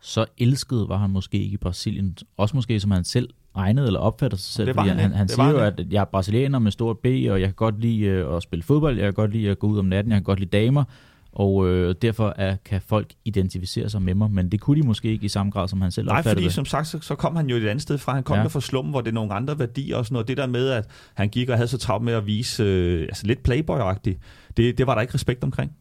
Speaker 2: så elsket var han måske ikke i Brasilien. Også måske, som han selv regnede eller opfatter sig selv.
Speaker 3: Det fordi
Speaker 2: han, han, han siger jo, at jeg er brasilianer med stort B, og jeg kan godt lide øh, at spille fodbold, jeg kan godt lide at gå ud om natten, jeg kan godt lide damer, og øh, derfor er, kan folk identificere sig med mig, men det kunne de måske ikke i samme grad, som han selv
Speaker 3: Nej, fordi som sagt, så, så kom han jo et andet sted fra. Han kom ja. jo fra slummen, hvor det er nogle andre værdier og sådan noget. Det der med, at han gik og havde så travlt med at vise øh, altså lidt playboy-agtigt, det, det var der ikke respekt omkring.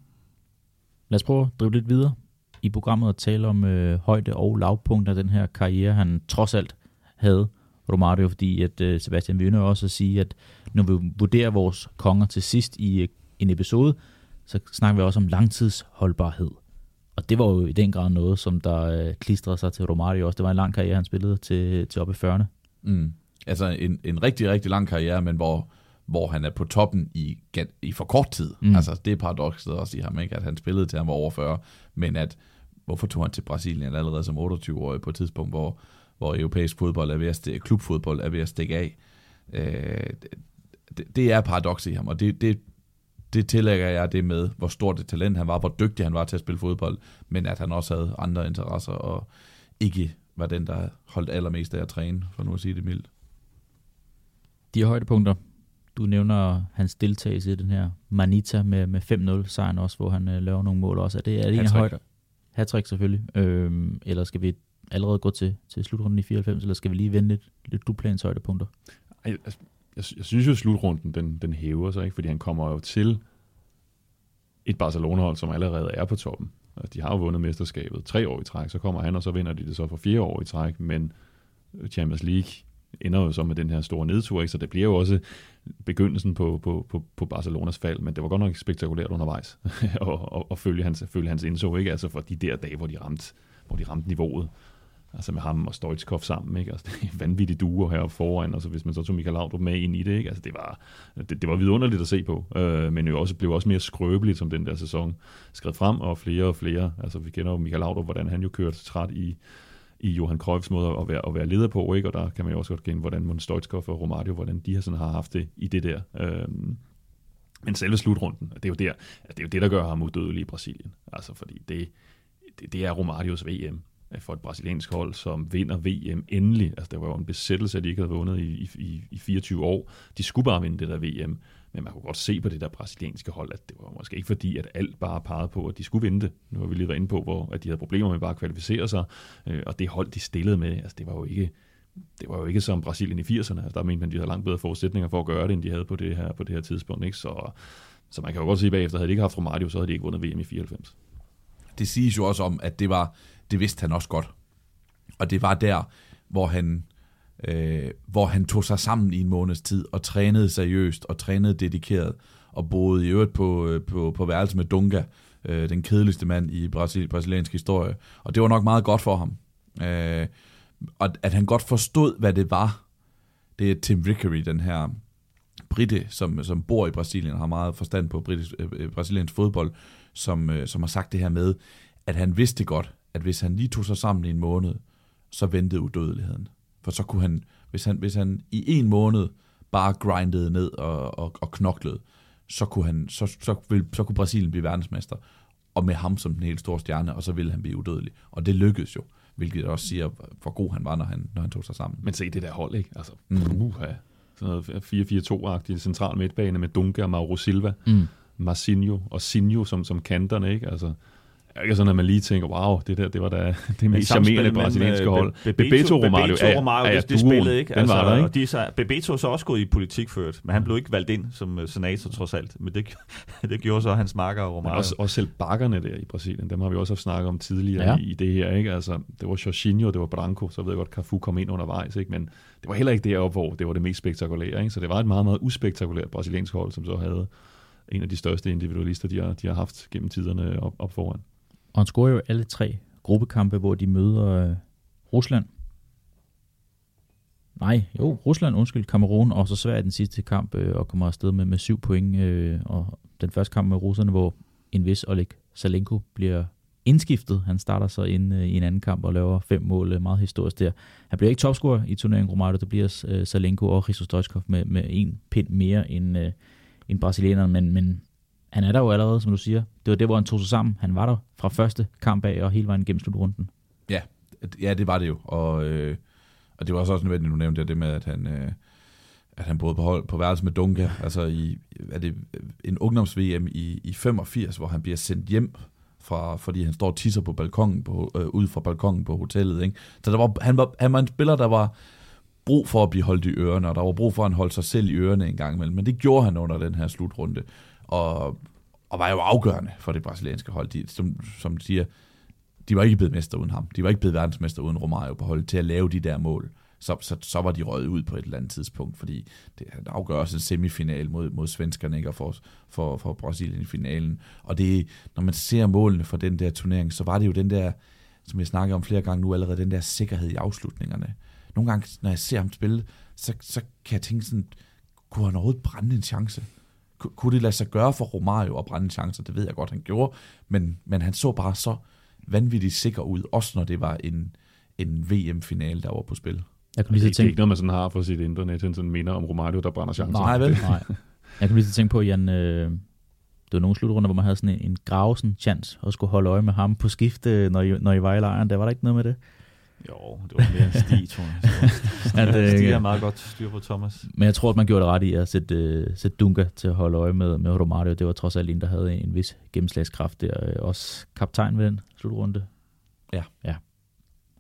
Speaker 2: Lad os prøve at drive lidt videre i programmet og tale om øh, højde og lavpunkt af den her karriere, han trods alt havde, Romario, fordi at øh, Sebastian Vønner også at sige, at når vi vurderer vores konger til sidst i øh, en episode, så snakker vi også om langtidsholdbarhed. Og det var jo i den grad noget, som der øh, klistrede sig til Romario også. Det var en lang karriere, han spillede til, til op i 40'erne.
Speaker 5: Mm. Altså en, en rigtig, rigtig lang karriere, men hvor, hvor han er på toppen i, i for kort tid. Mm. Altså det er paradokset også i ham, ikke? at han spillede til han var over 40, men at hvorfor tog han til Brasilien allerede som 28-årig på et tidspunkt, hvor, hvor europæisk fodbold er ved at stikke, klubfodbold er ved at stikke af. Øh, det, det er paradokset i ham, og det, det, det tillægger jeg det med, hvor stort et talent han var, hvor dygtig han var til at spille fodbold, men at han også havde andre interesser, og ikke var den, der holdt allermest af at træne, for nu at sige det mildt.
Speaker 2: De højdepunkter, du nævner hans deltagelse i den her Manita med, med 5-0 sejren også, hvor han øh, laver nogle mål også. Er det, er det en højde? Hattrick selvfølgelig. Øhm, eller skal vi allerede gå til, til slutrunden i 94, eller skal vi lige vende lidt, lidt duplans højdepunkter?
Speaker 4: Jeg, jeg synes jo, at slutrunden den, den hæver sig, ikke? fordi han kommer jo til et Barcelona-hold, som allerede er på toppen. Altså, de har jo vundet mesterskabet tre år i træk, så kommer han, og så vinder de det så for fire år i træk, men Champions League ender jo så med den her store nedtur, ikke? så det bliver jo også begyndelsen på, på, på, på Barcelonas fald, men det var godt nok spektakulært undervejs at, og, at følge hans, følge hans indså, ikke? altså for de der dage, hvor de ramte, hvor de ramte niveauet. Altså med ham og Stoichkov sammen, ikke? Altså, det er vanvittige vanvittig duo heroppe foran, altså hvis man så tog Michael Laudrup med ind i det, ikke? Altså det var, det, det var vidunderligt at se på, øh, men jo også blev også mere skrøbeligt, som den der sæson skred frem, og flere og flere, altså vi kender jo Michael Laudrup, hvordan han jo kørte træt i, i Johan Cruyffs måde at være, at være leder på, ikke? og der kan man jo også godt kende, hvordan Mon Stoichkov og Romario, hvordan de har, sådan har haft det i det der. Øh, men selve slutrunden, det er jo, der, det er jo det, der gør ham udødelig i Brasilien. Altså fordi det, det, det er Romarios VM Øh, for et brasiliansk hold, som vinder VM endelig. Altså, det var jo en besættelse, at de ikke havde vundet i, i, i 24 år. De skulle bare vinde det der VM, men man kunne godt se på det der brasilianske hold, at det var måske ikke fordi, at alt bare pegede på, at de skulle vinde det. Nu var vi lige været inde på, hvor at de havde problemer med bare at kvalificere sig, øh, og det hold, de stillede med, altså, det var jo ikke det var jo ikke som Brasilien i 80'erne. Altså, der mente man, at de havde langt bedre forudsætninger for at gøre det, end de havde på det her, på det her tidspunkt. Ikke? Så, så man kan jo godt sige bagefter, havde de ikke haft Romario, så havde de ikke vundet VM i 94.
Speaker 5: Det siges jo også om, at det var det vidste han også godt. Og det var der, hvor han, øh, hvor han tog sig sammen i en måneds tid og trænede seriøst og trænede dedikeret og boede i øvrigt på, øh, på, på værelse med Dunga, øh, den kedeligste mand i Brasil, brasiliansk historie. Og det var nok meget godt for ham. Øh, og at han godt forstod, hvad det var. Det er Tim Vickery, den her britte, som, som bor i Brasilien, har meget forstand på britisk, øh, øh, brasiliansk fodbold, som, øh, som har sagt det her med, at han vidste godt, at hvis han lige tog sig sammen i en måned, så ventede udødeligheden. For så kunne han, hvis han, hvis han i en måned bare grindede ned og, og, og knoklede, så kunne, han, så, så, ville, så kunne Brasilien blive verdensmester. Og med ham som den helt store stjerne, og så ville han blive udødelig. Og det lykkedes jo, hvilket også siger, hvor god han var, når han, når han tog sig sammen.
Speaker 4: Men se det der hold, ikke? Altså, mm. sådan noget 4-4-2-agtigt central midtbane med Dunga og Mauro Silva, mm. Marcinho og Sinjo som, som kanterne, ikke? Altså, ikke sådan, at man lige tænker, wow, det der, det var da det mest charmerende brasilianske hold.
Speaker 3: Be Bebeto, Romario, Bebeto, Romario, ja, ja, det, det spillede ikke. Den altså, var der, ikke? Og de, så, Bebeto så også gået i politik ført, men han blev ikke valgt ind som uh, senator trods alt. Men det, det gjorde så hans marker Romario. Men
Speaker 4: også, også selv bakkerne der i Brasilien, dem har vi også haft snakket om tidligere ja. i, i, det her. Ikke? Altså, det var Jorginho, det var Branco, så ved jeg godt, Cafu kom ind undervejs, ikke? men det var heller ikke deroppe, hvor det var det mest spektakulære. Ikke? Så det var et meget, meget uspektakulært brasiliansk hold, som så havde en af de største individualister, de har, de har haft gennem tiderne op, op foran.
Speaker 2: Og han scorer jo alle tre gruppekampe, hvor de møder øh, Rusland. Nej, jo, Rusland, undskyld, Kamerun, og så Sverige den sidste kamp, øh, og kommer afsted med, med syv point. Øh, og den første kamp med russerne, hvor en vis Oleg Salenko bliver indskiftet. Han starter så ind øh, i en anden kamp og laver fem mål, øh, meget historisk der. Han bliver ikke topscorer i turneringen Romario, det bliver øh, Salenko og Christos Stoichkov med, med en pind mere end, øh, end brasilianerne, men, men han er der jo allerede, som du siger. Det var det, hvor han tog sig sammen. Han var der fra første kamp af og hele vejen gennem slutrunden.
Speaker 5: Ja, ja det var det jo. Og, øh, og det var også nødvendigt, du nævnte det med, at han, øh, at han boede på, hold, på værelse med Dunga. Altså i, er det en ungdoms-VM i, i 85, hvor han bliver sendt hjem fra, fordi han står og tisser på balkongen på, øh, ud fra balkongen på hotellet. Ikke? Så der var, han, var, han var en spiller, der var brug for at blive holdt i ørerne, og der var brug for, at han holdt sig selv i ørerne en gang imellem. Men det gjorde han under den her slutrunde og, og var jo afgørende for det brasilianske hold. De, som, som siger, de var ikke blevet mester uden ham. De var ikke blevet verdensmester uden Romario på holdet til at lave de der mål. Så, så, så var de røget ud på et eller andet tidspunkt, fordi det afgør også en semifinal mod, mod svenskerne, ikke? Og for, for, for Brasilien i finalen. Og det, når man ser målene for den der turnering, så var det jo den der, som jeg snakker om flere gange nu allerede, den der sikkerhed i afslutningerne. Nogle gange, når jeg ser ham spille, så, så kan jeg tænke sådan, kunne han overhovedet brænde en chance? Kunne det lade sig gøre for Romario at brænde chancer? Det ved jeg godt, han gjorde, men, men han så bare så vanvittigt sikker ud, også når det var en, en VM-finale, der var på spil.
Speaker 4: Jeg kunne lige det, tænke... det er ikke noget, man sådan har på sit internet, sådan minder om Romario, der brænder chancer.
Speaker 2: Nej, vel? Nej. Jeg kan lige tænke på, Jan, øh, det var nogle slutrunder, hvor man havde sådan en, en gravsen chance og skulle holde øje med ham på skift, når I, når I var i lejren. Der var der ikke noget med det?
Speaker 3: Jo, det var mere en sti, tror jeg. at, øh, Stig er meget godt styr på Thomas.
Speaker 2: Men jeg tror, at man gjorde det ret i at sætte, uh, sætte Dunga til at holde øje med, med Romario. Det var trods alt en, der havde en vis gennemslagskraft der. Øh, også kaptajn ved den slutrunde.
Speaker 5: Ja.
Speaker 2: ja.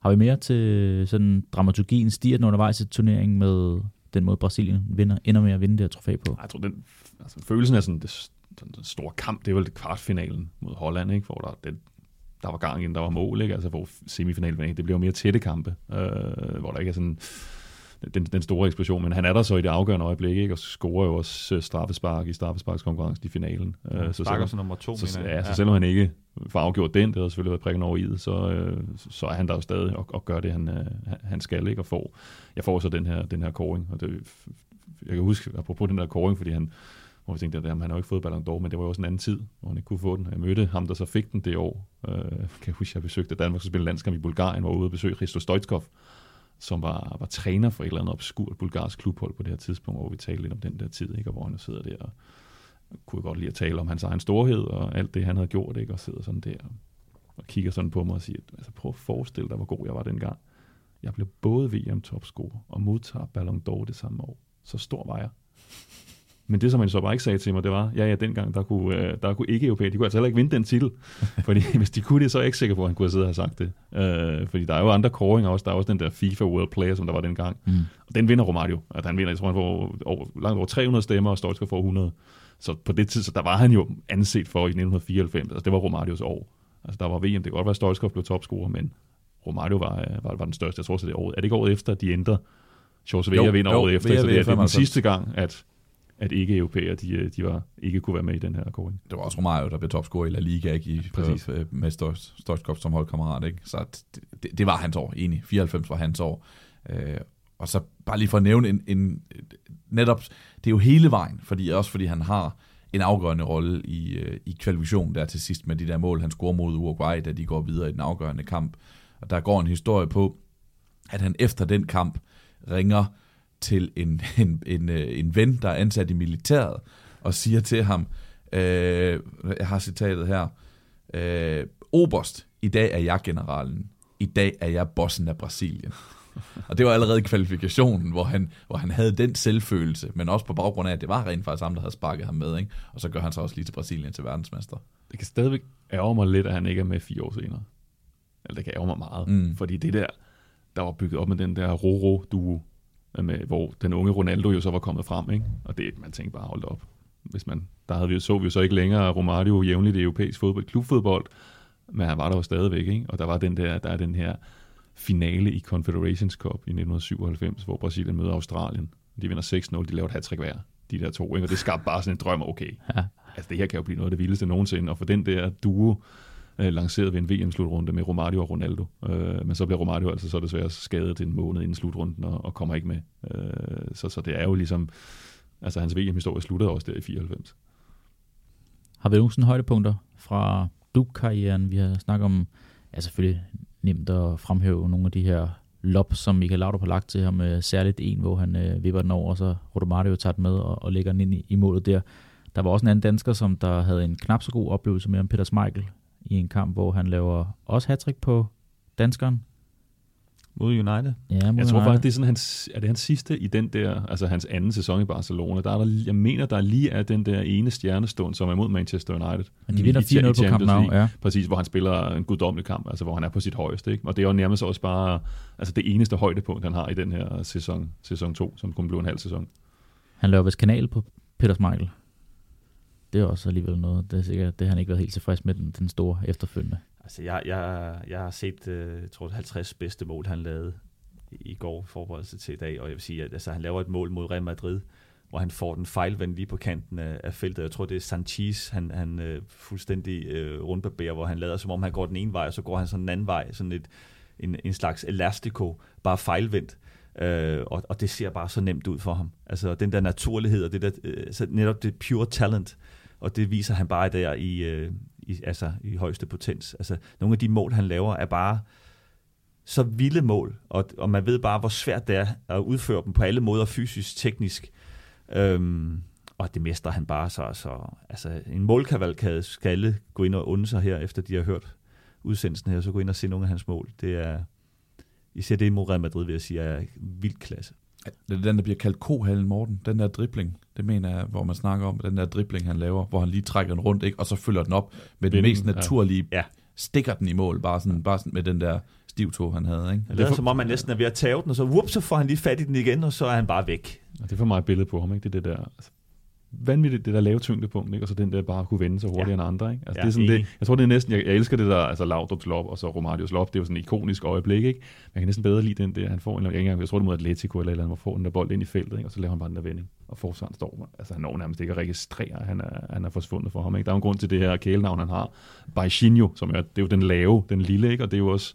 Speaker 2: Har vi mere til sådan dramaturgien? Stiger den undervejs i turneringen med den måde, Brasilien vinder, ender med at vinde det her trofæ på?
Speaker 4: Jeg tror, den, altså, følelsen af sådan, det, den store kamp, det er vel kvartfinalen mod Holland, ikke? hvor der, det, der var gang inden der var mål, ikke? Altså, hvor semifinalen, det bliver jo mere tætte kampe, øh, hvor der ikke er sådan den, den store eksplosion, men han er der så i det afgørende øjeblik, ikke? og scorer jo også øh, straffespark i straffesparkskonkurrencen i finalen.
Speaker 3: Ja,
Speaker 4: Øh,
Speaker 3: så
Speaker 4: selvom-
Speaker 3: som nummer to,
Speaker 4: så, ja, så selvom han ikke får afgjort den, det havde selvfølgelig været prikken over i det, så, øh, så er han der jo stadig og, og gør det, han, han- han skal, ikke? Og får, jeg får så den her, den her koring, og det, jeg kan huske, apropos den der koring, fordi han, hvor jeg tænkte, at han har jo ikke fået Ballon d'Or, men det var jo også en anden tid, hvor han ikke kunne få den. Jeg mødte ham, der så fik den det år. Øh, kan jeg huske, jeg besøgte Danmark, så spille landskamp i Bulgarien, hvor jeg var ude og besøge Christo Stoichkov, som var, var træner for et eller andet obskurt bulgarsk klubhold på det her tidspunkt, hvor vi talte lidt om den der tid, ikke? og hvor han sidder der og kunne godt lide at tale om hans egen storhed og alt det, han havde gjort, ikke? og sidder sådan der og kigger sådan på mig og siger, altså prøv at forestille dig, hvor god jeg var dengang. Jeg blev både VM-topscorer og modtager Ballon d'Or det samme år. Så stor var jeg. Men det, som han så bare ikke sagde til mig, det var, ja, ja, dengang, der kunne, øh, der kunne ikke europæer, de kunne altså heller ikke vinde den titel. fordi hvis de kunne det, så er jeg ikke sikker på, at han kunne have siddet og sagt det. Øh, fordi der er jo andre koringer også. Der er også den der FIFA World Player, som der var dengang.
Speaker 2: Mm.
Speaker 4: Og den vinder Romario. At han vinder, jeg tror, han får over, langt over 300 stemmer, og Stoichkov får 100. Så på det tidspunkt, der var han jo anset for i 1994. Altså, det var Romarios år. Altså, der var VM. Det kan godt være, at Stoichkov blev topscorer, men Romario var, øh, var, var den største. Jeg tror, så det året. Er det ikke året efter, at de ændrer?
Speaker 5: Jo,
Speaker 4: Vega vinder
Speaker 5: jo,
Speaker 4: året efter, så det er, det er den
Speaker 5: 95.
Speaker 4: sidste gang, at, at ikke-europæer, de, øh, de var, ikke kunne være med i den her kåring.
Speaker 5: Det var også Romario, der blev topscorer i La Liga, ikke? I,
Speaker 4: Præcis.
Speaker 5: på, øh, med Stoichkov som holdkammerat, ikke? Så det, det, det, var hans år, enig. 94 var hans år. Øh, og så bare lige for at nævne en, en, netop, det er jo hele vejen, fordi også fordi han har en afgørende rolle i, øh, i kvalifikationen der til sidst med de der mål, han scorer mod Uruguay, da de går videre i den afgørende kamp. Og der går en historie på, at han efter den kamp ringer til en, en, en, øh, en ven, der er ansat i militæret, og siger til ham, øh, jeg har citatet her, øh, Oberst, i dag er jeg generalen, i dag er jeg bossen af Brasilien. og det var allerede kvalifikationen, hvor han, hvor han havde den selvfølelse, men også på baggrund af, at det var rent faktisk ham, der havde sparket ham med, ikke? og så gør han så også lige til Brasilien til verdensmester.
Speaker 4: Det kan stadigvæk ærge mig lidt, at han ikke er med fire år senere. Eller det kan ærge mig meget.
Speaker 5: Mm.
Speaker 4: Fordi det der, der var bygget op med den der Roro-duo, med, hvor den unge Ronaldo jo så var kommet frem, ikke? Og det, man tænkte bare, hold op. Hvis man, der havde vi, så vi jo så ikke længere Romario jævnligt i europæisk fodbold, klubfodbold, men han var der jo stadigvæk, ikke? Og der var den der, der er den her finale i Confederations Cup i 1997, hvor Brasilien møder Australien. De vinder 6-0, de laver et hat hver, de der to, ikke? Og det skabte bare sådan en drøm, okay,
Speaker 2: Ja.
Speaker 4: altså det her kan jo blive noget af det vildeste nogensinde, og for den der duo øh, lanceret ved en VM-slutrunde med Romario og Ronaldo. Øh, men så bliver Romario altså så desværre skadet en måned inden slutrunden og, og kommer ikke med. Øh, så, så det er jo ligesom, altså hans VM-historie sluttede også der i 94.
Speaker 2: Har vi nogensinde højdepunkter fra klubkarrieren? Vi har snakket om, ja selvfølgelig nemt at fremhæve nogle af de her lop, som Michael Laudrup har lagt til ham, øh, særligt en, hvor han øh, vipper den over, og så Rodomario tager den med og, og lægger den ind i, i målet der. Der var også en anden dansker, som der havde en knap så god oplevelse med ham, Peter Schmeichel, i en kamp, hvor han laver også hattrick på danskeren.
Speaker 3: Mod United.
Speaker 2: Ja, mod
Speaker 4: Jeg tror
Speaker 2: United.
Speaker 4: faktisk, det er sådan hans, er det hans sidste i den der, altså hans anden sæson i Barcelona. Der er der, jeg mener, der lige er den der ene stjernestund, som er mod Manchester United.
Speaker 2: Men de vinder
Speaker 4: i- i
Speaker 2: 4-0 på kampen ja.
Speaker 4: Præcis, hvor han spiller en guddommelig kamp, altså hvor han er på sit højeste. Ikke? Og det er jo nærmest også bare altså det eneste højdepunkt, han har i den her sæson, sæson 2, som kun blev en halv sæson.
Speaker 2: Han laver vist kanal på Peter Schmeichel. Det er også alligevel noget. Det er sikkert, det har han ikke været helt tilfreds med den, den store efterfølgende.
Speaker 3: Altså, jeg, jeg, jeg har set, øh, jeg tror, 50 bedste mål, han lavede i går i forberedelse til i dag, og jeg vil sige, at altså, han laver et mål mod Real Madrid, hvor han får den fejlvendt lige på kanten af, af feltet. Jeg tror, det er Sanchez, han, han øh, fuldstændig øh, rundbarberer, hvor han lader, som om han går den ene vej, og så går han sådan den anden vej, sådan et, en, en slags elastico, bare fejlvendt. Øh, og, og det ser bare så nemt ud for ham. Altså den der naturlighed, og det der, øh, så netop det pure talent, og det viser han bare der i, øh, i, altså, i højeste potens. Altså, nogle af de mål, han laver, er bare så vilde mål, og, og man ved bare, hvor svært det er at udføre dem på alle måder, fysisk, teknisk. Øhm, og det mestrer han bare så. så altså, en målkavalkade skal alle gå ind og unde sig her, efter de har hørt udsendelsen her, så gå ind og se nogle af hans mål. Det er, især det mod Real Madrid, vil jeg sige, er vild klasse.
Speaker 5: Det er den, der bliver kaldt kohallen, Morten. Den der dribling, det mener jeg, hvor man snakker om, den der dribling, han laver, hvor han lige trækker den rundt, ikke? og så følger den op med den mest naturlige,
Speaker 3: Ja.
Speaker 5: stikker den i mål, bare sådan, bare sådan med den der stivtog, han havde. Ikke?
Speaker 3: Det er som om, man næsten er ved at tage den, og så, whoop, så får han lige fat i den igen, og så er han bare væk.
Speaker 4: Og det er for mig et billede på ham, ikke? Det er det der, altså, vanvittigt, det der lave tyngdepunkt, ikke? og så den der bare kunne vende sig hurtigere
Speaker 3: Ja.
Speaker 4: end andre. Ikke? Altså,
Speaker 3: Ja,
Speaker 4: det er sådan det, jeg tror, det er næsten, jeg, jeg elsker det der, altså Laudrup's lop og så Romarios lop, det er jo sådan et ikonisk øjeblik, ikke? Jeg kan næsten bedre lide den der, han får en, jeg, jeg tror det mod Atletico eller eller andet, hvor får den der bold ind i feltet, ikke? og så laver han bare den der vending, og forsvaren står, altså han når nærmest ikke at registrere, han er, han er forsvundet for ham, ikke? Der er jo en grund til det her kælenavn, han har, Baixinho, som er, det er jo den lave, den lille, ikke? og det er jo også,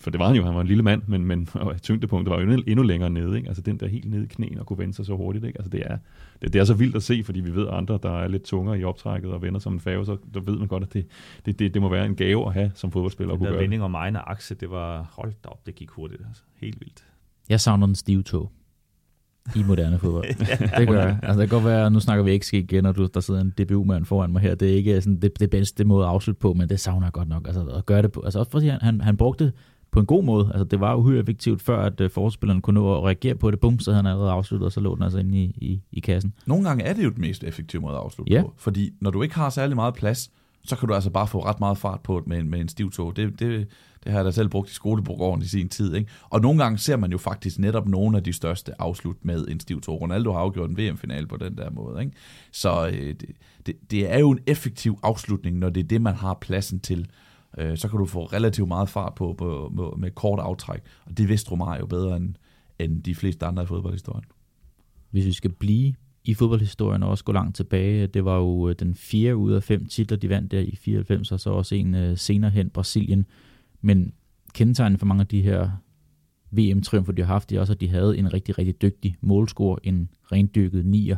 Speaker 4: for det var han jo, han var en lille mand, men, men og tyngdepunktet var jo endnu, endnu længere nede, ikke? altså den der helt nede i knæene og kunne vende sig så hurtigt, ikke? altså det er, det, det er så vildt at se, fordi vi ved at andre, der er lidt tungere i optrækket og vender som en fave, så der ved man godt, at det, det, det, det må være en gave at have som fodboldspiller at
Speaker 3: Den
Speaker 4: kunne
Speaker 3: der vending om egen akse, det var, hold da op, det gik hurtigt. Altså. Helt vildt.
Speaker 2: Jeg savner den stive tog i moderne fodbold. det gør jeg. Altså, det kan godt være, nu snakker vi ikke ske igen, og du, der sidder en DBU-mand foran mig her. Det er ikke sådan, det, det bedste måde at afslutte på, men det savner jeg godt nok. Altså, at gøre det på, altså også fordi han, han, han brugte det på en god måde. Altså, det var uhyre effektivt, før at uh, forspilleren kunne nå at reagere på det. Bum, så havde han allerede afsluttet, og så lå den altså inde i, i, i kassen.
Speaker 5: Nogle gange er det jo den mest effektive måde at afslutte
Speaker 2: Ja.
Speaker 5: på. Fordi når du ikke har særlig meget plads, så kan du altså bare få ret meget fart på med en, med en stiv tog. Det, det, det har jeg da selv brugt i skolebogården i sin tid. Ikke? Og nogle gange ser man jo faktisk netop nogle af de største afslut med en stiv tog. Ronaldo har afgjort en VM-finale på den der måde. Ikke? Så øh, det, det, det er jo en effektiv afslutning, når det er det, man har pladsen til. Øh, så kan du få relativt meget fart på, på, på med kort aftræk. Og det vidste Romario bedre end, end de fleste andre i fodboldhistorien.
Speaker 2: Hvis vi skal blive i fodboldhistorien og også gå langt tilbage, det var jo øh, den fjerde ud af fem titler, de vandt der i 94, og så også en øh, senere hen Brasilien. Men kendetegnende for mange af de her VM-triumfer, de har haft, det er også, at de havde en rigtig, rigtig dygtig målscorer, en rendyrket nier.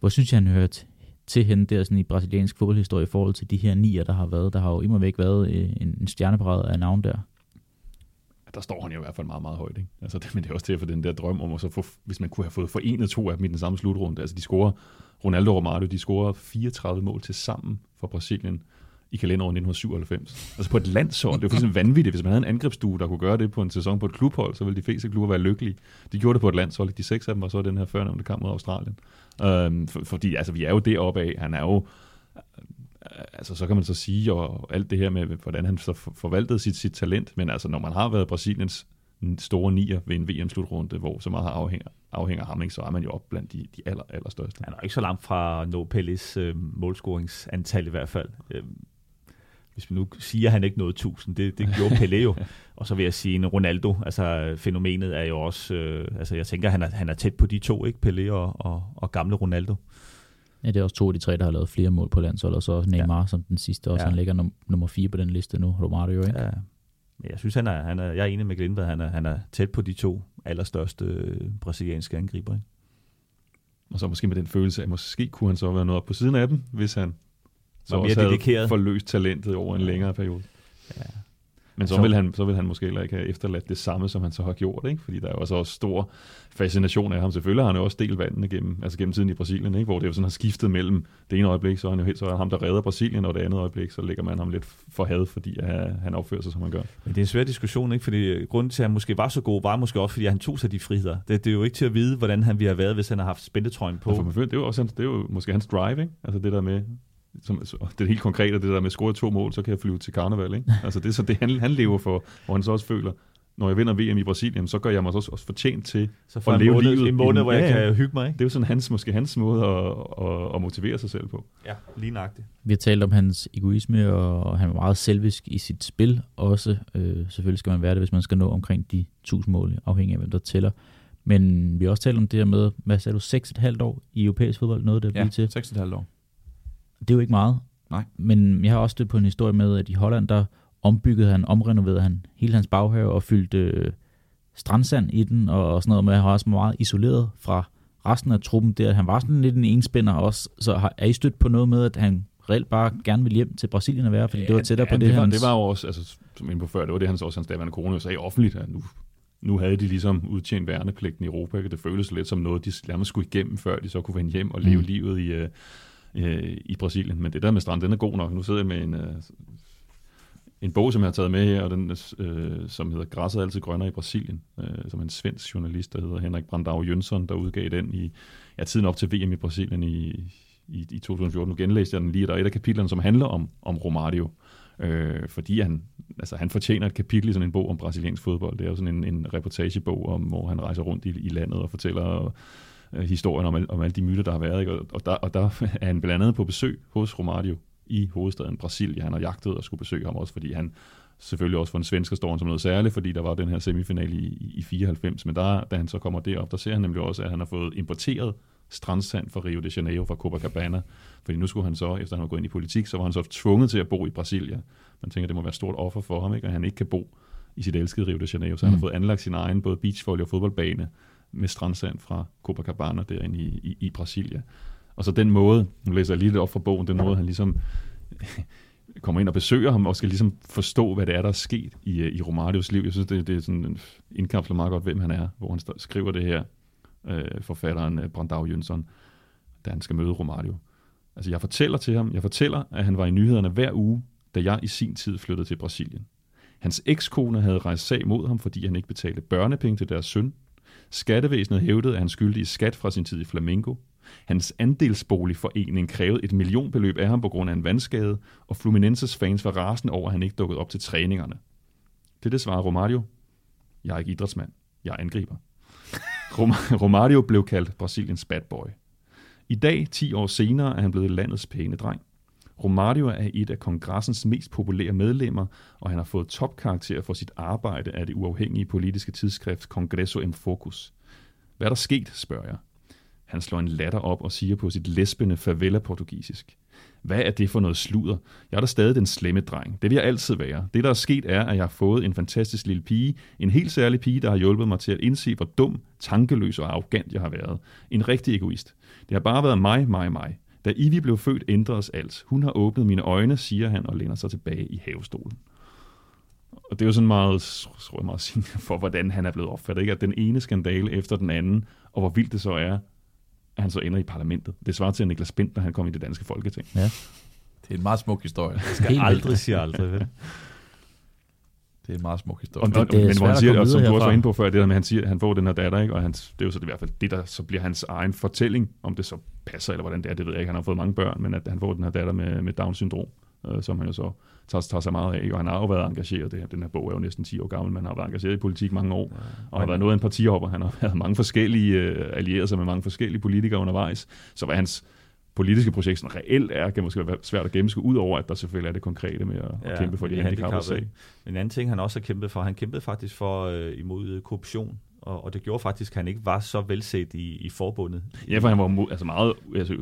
Speaker 2: Hvor synes jeg, han hørte til hende der sådan i brasiliansk fodboldhistorie i forhold til de her nier, der har været. Der har jo imod væk været øh, en, en stjerneparade af navn der.
Speaker 4: der står han jo i hvert fald meget, meget højt. Ikke? Altså, det, men det er også til for den der drøm om at så få, hvis man kunne have fået forenet to af dem i den samme slutrunde. Altså, de scorer, Ronaldo og Romario, de scorer 34 mål til sammen for Brasilien i kalenderåret 1997. Altså på et landshold. Det er jo fuldstændig vanvittigt. Hvis man havde en angrebsstue, der kunne gøre det på en sæson på et klubhold, så ville de fleste klubber være lykkelige. De gjorde det på et landshold. De seks af dem var så den her førnævnte kamp mod Australien. Øhm, for, fordi altså, vi er jo deroppe af. Han er jo øh, altså så kan man så sige, og alt det her med, hvordan han så forvaltede sit, sit talent, men altså når man har været Brasiliens store nier ved en VM-slutrunde, hvor så meget afhænger, afhænger ham, ikke, så er man jo op blandt de, de aller, allerstørste.
Speaker 3: Han er ikke så langt fra at nå Pellis øh, målscoringsantal i hvert fald. Øh, hvis vi nu siger, at han ikke nåede 1000, det, det gjorde Pelé jo. Og så vil jeg sige en Ronaldo, altså fænomenet er jo også, øh, altså jeg tænker, han er, han er tæt på de to, ikke? Pelé og, og, og gamle Ronaldo.
Speaker 2: Ja, det er også to af de tre, der har lavet flere mål på landsholdet, og så også Neymar ja. som den sidste, også
Speaker 3: Ja.
Speaker 2: han ligger num- nummer fire på den liste nu, Romario, ikke?
Speaker 3: Ja. Men jeg synes, han er, han er, jeg er enig med Glindberg, han er, han er tæt på de to allerstørste øh, brasilianske angriber. Ikke?
Speaker 4: Og så måske med den følelse, at måske kunne han så være noget op på siden af dem, hvis han så
Speaker 3: mere
Speaker 4: også havde
Speaker 3: dedikeret.
Speaker 4: forløst talentet over en længere periode.
Speaker 3: Ja.
Speaker 4: Men så,
Speaker 3: Så-
Speaker 4: vil han, så vil han måske heller ikke have efterladt det samme, som han så har gjort, ikke? fordi der er jo også, også stor fascination af ham. Selvfølgelig har han jo også delt vandene gennem, altså gennem tiden i Brasilien, ikke? hvor det jo sådan har skiftet mellem det ene øjeblik, så er han jo helt, så er ham, der redder Brasilien, og det andet øjeblik, så lægger man ham lidt for had, fordi han opfører sig, som han gør.
Speaker 3: Men det er en svær diskussion, ikke? fordi øh, grunden til, at han måske var så god, var måske også, fordi han tog sig de friheder. Det, det er jo ikke til at vide, hvordan han ville have været, hvis han har haft spændetrøjen på.
Speaker 4: På. For det er jo også hans, det er jo måske hans drive, ikke? altså det der med, som, så- det er helt konkret, det der med at score to mål, så kan jeg flyve til karneval. Ikke? Altså det er så det, han, han lever for, hvor han så også føler, når jeg vinder VM i Brasilien, så gør jeg mig også, også fortjent til
Speaker 3: så får
Speaker 4: at leve
Speaker 3: måned,
Speaker 4: livet
Speaker 3: en måned, hvor jeg
Speaker 4: Ja, ja.
Speaker 3: kan hygge mig. Ikke?
Speaker 4: Det er jo sådan hans, måske hans måde at, at, at motivere sig selv på.
Speaker 3: Ja, lige nøjagtigt.
Speaker 2: Vi har talt om hans egoisme, og han var meget selvisk i sit spil også. Øh, selvfølgelig skal man være det, hvis man skal nå omkring de 1000 mål, afhængig af hvem der tæller. Men vi har også talt om det her med, hvad sagde du, 6,5 år i europæisk fodbold, noget der
Speaker 5: Ja,
Speaker 2: ja. til.
Speaker 5: 6,5 år.
Speaker 2: Det er jo ikke meget.
Speaker 5: Nej.
Speaker 2: Men jeg har også stødt på en historie med, at i Holland, der ombyggede han, omrenoverede han hele hans baghave og fyldte øh, strandsand i den og, og sådan noget, men han var også meget isoleret fra resten af truppen der. Han var sådan lidt en enspænder også, så har, er I stødt på noget med, at han reelt bare gerne vil hjem til Brasilien at være, fordi det var tættere på det,
Speaker 4: det, var,
Speaker 2: hans...
Speaker 4: det var jo også, altså, som inde på før, det var det, hans, også hans daværende kone sagde offentligt, at nu, nu havde de ligesom udtjent værnepligten i Europa, ikke? det føltes lidt som noget, de nærmest skulle igennem, før de så kunne vende hjem og leve
Speaker 2: Mm.
Speaker 4: mm. livet i, øh, i Brasilien. Men det der med strand, den er god nok. Nu sidder jeg med en, øh, en bog, som jeg har taget med her, og den, øh, som hedder Græsset er altid grønnere i Brasilien, øh, som er en svensk journalist, der hedder Henrik Brandau Jønsson, der udgav den i ja, tiden op til VM i Brasilien i, i, i 2014. Nu genlæste jeg den lige, der er et af kapitlerne, som handler om, om Romario, øh, fordi han, altså, han fortjener et kapitel i sådan en bog om brasiliansk fodbold. Det er jo sådan en, en reportagebog, om, hvor han rejser rundt i, i landet og fortæller øh, historien om, al- om alle de myter, der har været. Ikke? Og, og, der, og der er han blandt andet på besøg hos Romario i hovedstaden Brasilien. Han har jagtet og skulle besøge ham også, fordi han selvfølgelig også for en svensker står han som noget særligt, fordi der var den her semifinal i, i, i 94. Men der, da han så kommer derop, der ser han nemlig også, at han har fået importeret strandsand fra Rio de Janeiro, fra Copacabana. Fordi nu skulle han så, efter han var gået ind i politik, så var han så tvunget til at bo i Brasilien. Man tænker, det må være et stort offer for ham, ikke? at han ikke kan bo i sit elskede Rio de Janeiro. Så mm. han har fået anlagt sin egen både beachvolley og fodboldbane med strandsand fra Copacabana derinde i, i, i Brasilia. Og så den måde, nu læser jeg lige lidt op fra bogen, den måde, han ligesom kommer ind og besøger ham, og skal ligesom forstå, hvad det er, der er sket i, øh, i Romarios liv. Jeg synes, det, det er sådan indkapsler meget godt, hvem han er, hvor han skriver det her, øh, forfatteren øh, Brandau Jønsson, da han skal møde Romario. Altså, jeg fortæller til ham, jeg fortæller, at han var i nyhederne hver uge, da jeg i sin tid flyttede til Brasilien. Hans ekskone havde rejst sag mod ham, fordi han ikke betalte børnepenge til deres søn. Skattevæsenet hævdede, at han skyldte i skat fra sin tid i Flamingo. Hans andelsboligforening krævede et millionbeløb af ham på grund af en vandskade, og Fluminenses fans var rasende over, at han ikke dukkede op til træningerne. Det det svarer Romario. Jeg er ikke idrætsmand. Jeg er angriber. Rom- Romario blev kaldt Brasiliens bad boy. I dag, 10 år senere, er han blevet landets pæne dreng. Romario er et af kongressens mest populære medlemmer, og han har fået topkarakter for sit arbejde af det uafhængige politiske tidsskrift Congresso en Focus. Hvad er der sket, spørger jeg. Han slår en latter op og siger på sit lesbende favela-portugisisk. Hvad er det for noget sludder? Jeg er da stadig den slemme dreng. Det vil jeg altid være. Det, der er sket, er, at jeg har fået en fantastisk lille pige. En helt særlig pige, der har hjulpet mig til at indse, hvor dum, tankeløs og arrogant jeg har været. En rigtig egoist. Det har bare været mig, mig, mig. Da Ivy blev født, ændredes alt. Hun har åbnet mine øjne, siger han og læner sig tilbage i havestolen. Og det er jo sådan meget, tror jeg, meget sigende for, hvordan han er blevet opfattet. Ikke? At den ene skandale efter den anden, og hvor vildt det så er, at han så ender i parlamentet. Det svarer til, Niklas Bent, når han kom i det danske folketing.
Speaker 2: Ja.
Speaker 5: Det er en meget smuk historie.
Speaker 3: Det skal aldrig sige aldrig, vel?
Speaker 5: Det er en meget smuk historie.
Speaker 4: Og,
Speaker 2: det- det er
Speaker 4: men hvor han
Speaker 2: at
Speaker 4: siger, og som du også var inde på før, det der med, at han siger, at han får den her datter, ikke? og hans, det er jo så det i hvert fald det, der så bliver hans egen fortælling, om det så passer, eller hvordan det er, det ved jeg ikke. Han har fået mange børn, men at han får den her datter med, med Down-syndrom, øh, som han jo så tager, tager sig meget af, og han har jo været engageret, det her, den her bog er jo næsten 10 år gammel, men han har været engageret i politik mange år, og har været noget af en partihopper. Han har været mange forskellige, øh, allieret sig med mange forskellige politikere undervejs, så hvad hans politiske projekt sådan reelt er, kan måske være svært at gennemskue, ud over at der selvfølgelig er det konkrete med at, ja, at kæmpe for de handicappede sag.
Speaker 3: En anden ting, han også har kæmpet for, han kæmpede faktisk for øh, imod korruption, og, og det gjorde faktisk, at han ikke var så velset i, i forbundet.
Speaker 4: Ja, for han var altså meget, altså,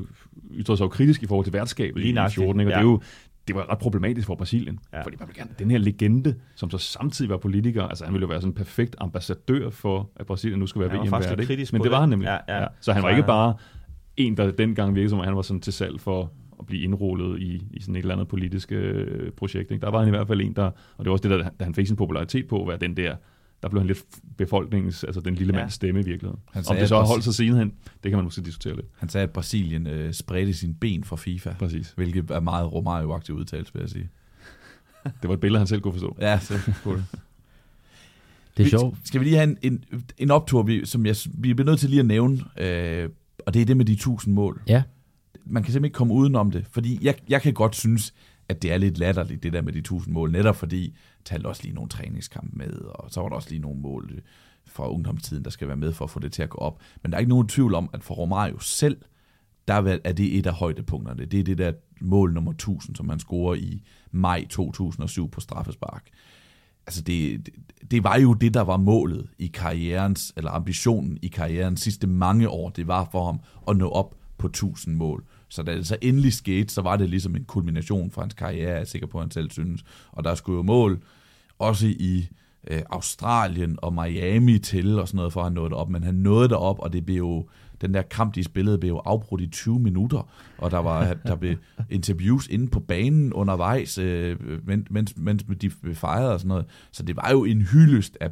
Speaker 4: ytrede sig kritisk i forhold til værtskabet
Speaker 3: Lige
Speaker 4: i
Speaker 3: nøjagtigt,
Speaker 4: 14, ikke? og
Speaker 3: ja.
Speaker 4: det er jo det var ret problematisk for Brasilien, ja.
Speaker 3: Ja.
Speaker 4: fordi man ville gerne, den her legende, som så samtidig var politiker, altså han ville jo være sådan en perfekt ambassadør for, at Brasilien nu skulle være
Speaker 3: kritisk
Speaker 4: Men det var han nemlig.
Speaker 3: Ja, ja.
Speaker 4: Så han var ikke bare en, der dengang virkede som, om han var sådan til salg for at blive indrullet i, i sådan et eller andet politisk øh, projekt. Ikke? Der var han i hvert fald en, der, og det var også det, der, da han fik sin popularitet på, være den der, der blev han lidt befolkningens, altså den lille
Speaker 3: Ja.
Speaker 4: mands stemme i virkeligheden.
Speaker 5: Han
Speaker 4: Om
Speaker 5: sagde,
Speaker 4: det så har holdt sig sidenhen, det kan man måske diskutere lidt.
Speaker 5: Han sagde, at Brasilien øh, spredte sin ben for FIFA,
Speaker 4: Præcis.
Speaker 5: hvilket er meget Romario-aktiv udtalelse, vil jeg sige.
Speaker 4: Det var et billede, han selv kunne forstå.
Speaker 5: Ja, så cool.
Speaker 2: Det er sjovt.
Speaker 5: Skal vi lige have en, en, en optur, vi, som jeg, vi bliver nødt til lige at nævne, øh, og det er det med de 1000 mål.
Speaker 2: Ja.
Speaker 5: Man kan simpelthen ikke komme udenom det, fordi jeg, jeg kan godt synes, at det er lidt latterligt, det der med de 1000 mål, netop fordi talte også lige nogle træningskampe med, og så var der også lige nogle mål øh, fra ungdomstiden, der skal være med for at få det til at gå op. Men der er ikke nogen tvivl om, at for Romario selv, der er er det et af højdepunkterne. Det er det der mål nummer 1000, som han scorer i maj 2007 på straffespark altså det, det, var jo det, der var målet i karrierens, eller ambitionen i karrierens sidste mange år. Det var for ham at nå op på 1000 mål. Så da det så endelig skete, så var det ligesom en kulmination for hans karriere, jeg er sikker på, at han selv synes. Og der skulle jo mål også i øh, Australien og Miami til og sådan noget, for at han nåede det op. Men han nåede det op, og det blev jo, den der kamp, de spillede, blev afbrudt i 20 minutter, og der var der blev interviews inde på banen undervejs, øh, mens, mens, mens de fejrede og sådan noget. Så det var jo en hyldest af,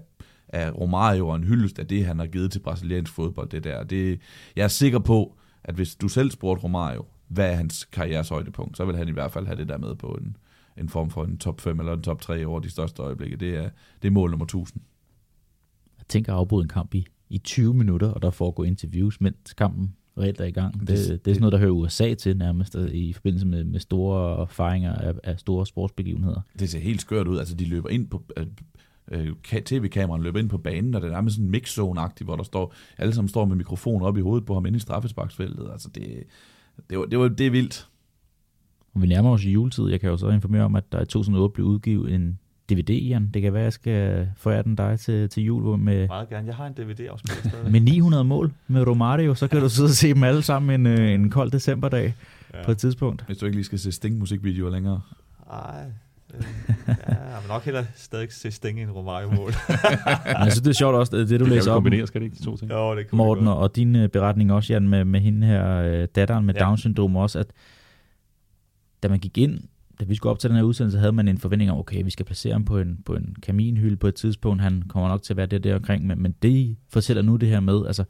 Speaker 5: af Romario, og en hyldest af det, han har givet til brasiliansk fodbold, det der. Det, jeg er sikker på, at hvis du selv spurgte Romario, hvad er hans karrieres højdepunkt, så vil han i hvert fald have det der med på en, en form for en top 5 eller en top 3 over de største øjeblikke. Det er, det er mål nummer 1000.
Speaker 2: Jeg tænker at afbryde en kamp i, i 20 minutter, og der foregår interviews, mens kampen reelt er i gang. Det, det, det er sådan noget, der hører USA til nærmest, i forbindelse med, med store fejringer af, af store sportsbegivenheder.
Speaker 5: Det ser helt skørt ud. Altså, de løber ind på... øh, øh, ka- tv-kameraen løber ind på banen, og det er nærmest sådan en mixzone-agtigt, hvor der står, alle sammen står med mikrofoner op i hovedet på ham inde i straffesparksfeltet. Altså det, det, var, det, var, det er vildt.
Speaker 2: Og vi nærmer os i juletid. Jeg kan jo så informere om, at der i 2008 blev udgivet en DVD, Jan. Det kan være, at jeg skal forære den dig til, til jul med,
Speaker 3: Meget gerne. Jeg har en DVD-afspiller stadig.
Speaker 2: med 900 mål med Romario. Så kan du sidde og se dem alle sammen en, øh, en kold decemberdag ja. på et tidspunkt.
Speaker 5: Hvis du ikke lige skal se Sting-musikvideoer længere.
Speaker 3: Ej, øh, ja, jeg vil nok hellere stadig se Stenge en Romario-mål.
Speaker 2: Men jeg synes, det er sjovt også, det, det du
Speaker 4: Det kan
Speaker 2: læser op,
Speaker 4: kombinere, skal det ikke, de to ting?
Speaker 3: jo, det
Speaker 2: Morten, og, din øh, beretning også, Jan, med, med hende her, datteren med
Speaker 3: Ja.
Speaker 2: Down-syndrom også, at da man gik ind, da vi skulle op til den her udsendelse, havde man en forventning om, okay, vi skal placere ham på en, på en kaminhylde på et tidspunkt, han kommer nok til at være det der omkring, men, men det I fortæller nu det her med, altså,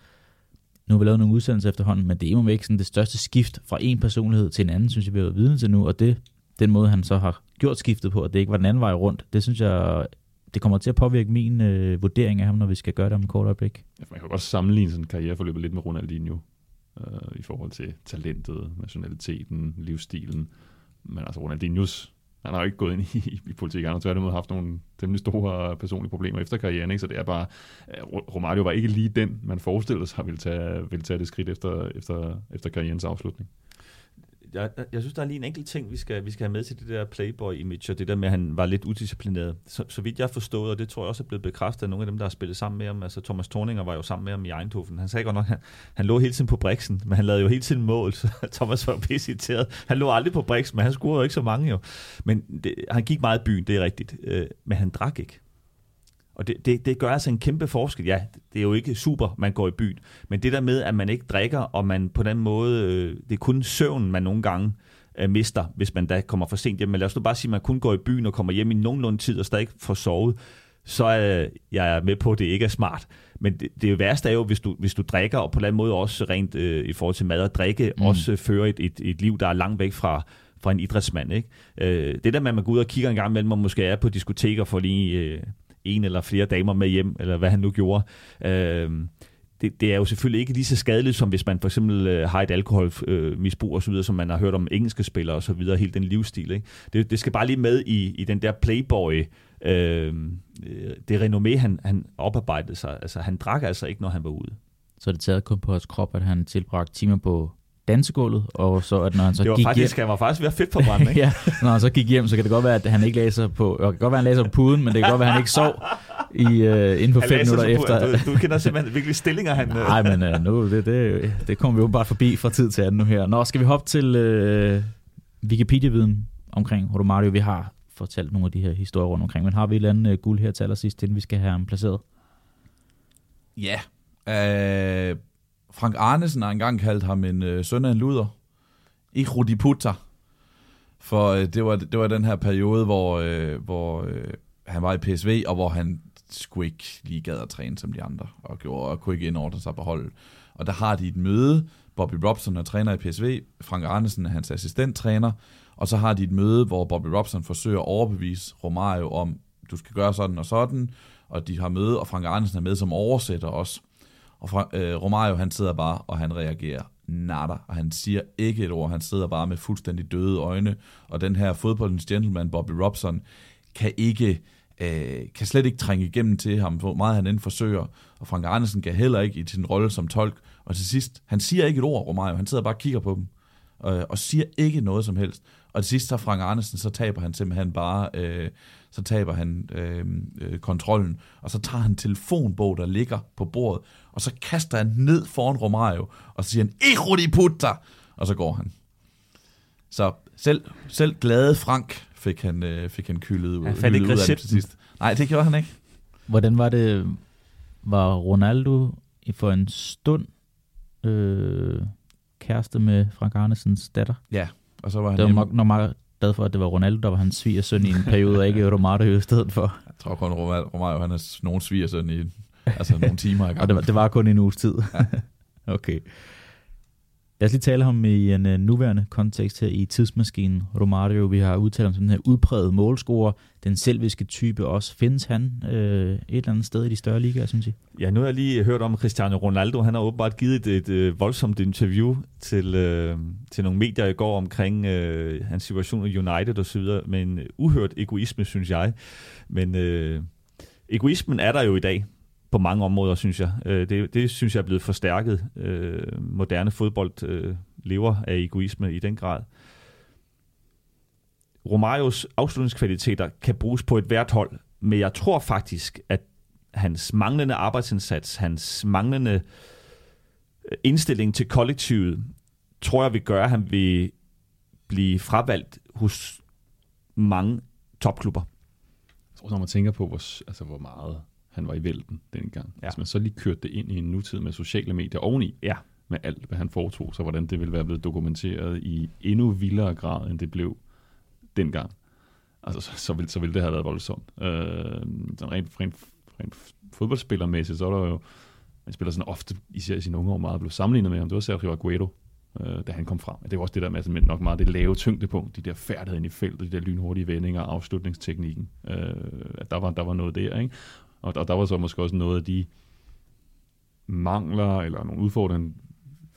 Speaker 2: nu har vi lavet nogle udsendelser efterhånden, men det er jo ikke sådan det største skift fra en personlighed til en anden, synes jeg, vi har været vidne til nu, og det, den måde, han så har gjort skiftet på, at det ikke var den anden vej rundt, det synes jeg, det kommer til at påvirke min øh, vurdering af ham, når vi skal gøre det om et kort øjeblik.
Speaker 4: Ja, man kan godt sammenligne sådan karriereforløbet karriereforløb lidt med Ronaldinho øh, i forhold til talentet, nationaliteten, livsstilen. Men altså Ronaldinhos, han har jo ikke gået ind i, i politik, han har tværtimod haft nogle temmelig store øh, personlige problemer efter karrieren, ikke? så det er bare, øh, Romario var ikke lige den, man forestillede sig ville tage, ville tage det skridt efter, efter, efter karrierens afslutning
Speaker 3: jeg, jeg synes, der er lige en enkelt ting, vi skal, vi skal have med til det der Playboy-image, og det der med, at han var lidt udisciplineret. Så, så vidt jeg har forstået, og det tror jeg også er blevet bekræftet af nogle af dem, der har spillet sammen med ham, altså Thomas Thorninger var jo sammen med ham i Eindhoven. Han sagde godt nok, han, han lå hele tiden på briksen, men han lavede jo hele tiden mål, så Thomas var pisse irriteret. Han lå aldrig på briksen, men han scorede jo ikke så mange jo. Men det, han gik meget i byen, det er rigtigt, øh, men han drak ikke. Og det, det, det gør altså en kæmpe forskel. Ja, det er jo ikke super, man går i byen. Men det der med, at man ikke drikker, og man på den måde, øh, det er kun søvn, man nogle gange øh, mister, hvis man da kommer for sent hjem. Men lad os nu bare sige, at man kun går i byen og kommer hjem i nogenlunde tid og stadig får sovet. Så er jeg er med på, at det ikke er smart. Men det, det værste er jo, hvis du, hvis du drikker, og på en eller anden måde også rent øh, i forhold til mad og drikke, mm. også øh, fører et, et, et liv, der er langt væk fra, fra en idrætsmand. Ikke? Øh, det der med, at man går ud og kigger en gang imellem, og måske er på diskoteker for lige øh, en eller flere damer med hjem, eller hvad han nu gjorde. Øh, det, det er jo selvfølgelig ikke lige så skadeligt, som hvis man for eksempel øh, har et alkoholmisbrug øh, og så videre, som man har hørt om engelske spillere og så videre, helt den livsstil. Ikke? Det, det skal bare lige med i, i den der playboy, øhm, øh, det renommé, han, han oparbejdede sig. Altså, han drak altså ikke, når han var ude.
Speaker 2: Så det taget kun på hans krop, at han tilbragte timer på dansegulvet, og så at når han så
Speaker 3: det var
Speaker 2: gik
Speaker 3: faktisk,
Speaker 2: hjem...
Speaker 3: han var faktisk ved at fedt forbrænde, ikke?
Speaker 2: ja, når han så gik hjem, så kan det godt være, at han ikke læser på... Det kan godt være, at han læser på puden, men det kan godt være, at han ikke sov i, uh, inden for
Speaker 3: Han
Speaker 2: fem minutter
Speaker 3: på-
Speaker 2: efter.
Speaker 3: Du, du kender simpelthen virkelig stillinger, han... øh,
Speaker 2: Nej, men uh, nu, det, det, det kommer vi jo bare forbi fra tid til anden nu her. Nå, skal vi hoppe til uh, Wikipedia-viden omkring Rodomario? Vi har fortalt nogle af de her historier rundt omkring, men har vi et eller andet uh, guld her til allersidst, inden vi skal have ham placeret?
Speaker 5: Ja. Øh, Frank Arnesen har engang kaldt ham en øh, søn af en luder. Ikke Rudi Putter. For øh, det, var, det var den her periode, hvor, øh, hvor øh, han var i PSV, og hvor han skulle ikke lige gad at træne som de andre, og, gjorde, og kunne ikke indordne sig på holdet. Og der har de et møde, Bobby Robson er træner i PSV, Frank Arnesen er hans assistenttræner, og så har de et møde, hvor Bobby Robson forsøger at overbevise Romario om, du skal gøre sådan og sådan, og de har møde, og Frank Arnesen er med som oversætter også. Og fra, øh, Romario, han sidder bare, og han reagerer natter, og han siger ikke et ord, han sidder bare med fuldstændig døde øjne, og den her fodboldens gentleman, Bobby Robson, kan ikke, øh, kan slet ikke trænge igennem til ham, hvor meget han end forsøger, og Frank Andersen kan heller ikke i sin rolle som tolk, og til sidst, han siger ikke et ord, Romario, han sidder bare og kigger på dem, øh, og siger ikke noget som helst, og til sidst, så Frank Andersen, så taber han simpelthen bare, øh, så taber han øh, øh, kontrollen, og så tager han telefonbog, der ligger på bordet, og så kaster han ned foran Romario, og så siger han, Ero di puta! Og så går han. Så selv, selv glade Frank fik han, øh, fik han kyldet ud,
Speaker 3: Han fandt ikke
Speaker 5: ud af det til sidst. Nej, det gjorde han ikke.
Speaker 2: Hvordan var det, var Ronaldo i- for en stund øh, kæreste med Frank Arnesens datter?
Speaker 5: Ja, og så var han
Speaker 2: Det var
Speaker 5: hjemme.
Speaker 2: meget glad for, at det var Ronaldo, der var hans svigersøn i en periode, og ikke Romario i stedet for.
Speaker 5: Jeg tror kun, Romario, han er nogen svigersøn i altså nogle timer i gang.
Speaker 2: Og det var, det var kun en uges tid. okay. Lad os lige tale om i en øh, nuværende kontekst her i tidsmaskinen Romario. Vi har udtalt om sådan den her udpræget målscorer, den selviske type også. Findes han øh, et eller andet sted i de større ligaer, synes jeg?
Speaker 3: Ja, nu har jeg lige hørt om Cristiano Ronaldo. Han har åbenbart givet et, et, et voldsomt interview til, øh, til nogle medier i går omkring øh, hans situation i United og så videre, Men øh, uhørt egoisme, synes jeg. Men øh, egoismen er der jo i dag på mange områder, synes jeg. Øh, det, det synes jeg er blevet forstærket. Øh, moderne fodbold øh, lever af egoisme i den grad. Romarios afslutningskvaliteter kan bruges på et hvert hold, men jeg tror faktisk, at hans manglende arbejdsindsats, hans manglende øh, indstilling til kollektivet, tror jeg vil gøre, at han vil blive fravalgt hos mange topklubber.
Speaker 4: Jeg tror, når man tænker på, hvor, altså, hvor meget han var i vælten dengang. Ja. Hvis man så lige kørte det ind i en nutid med sociale medier oveni,
Speaker 3: ja.
Speaker 4: med alt, hvad han foretog, så hvordan det ville være blevet dokumenteret i endnu vildere grad, end det blev dengang. Altså, så, så, ville, så ville det have været voldsomt. Øh, sådan rent, rent, rent fodboldspillermæssigt, så er der jo, man spiller sådan ofte, især i sine unge år, meget blevet sammenlignet med ham. Det var Sergio Aguero, øh, da han kom frem. Det var også det der med, altså, nok meget det lave tyngdepunkt, de der færdigheder i feltet, de der lynhurtige vendinger, afslutningsteknikken. Øh, at der var, der var noget der, ikke? Og, og der var så måske også noget af de mangler, eller nogle udfordringer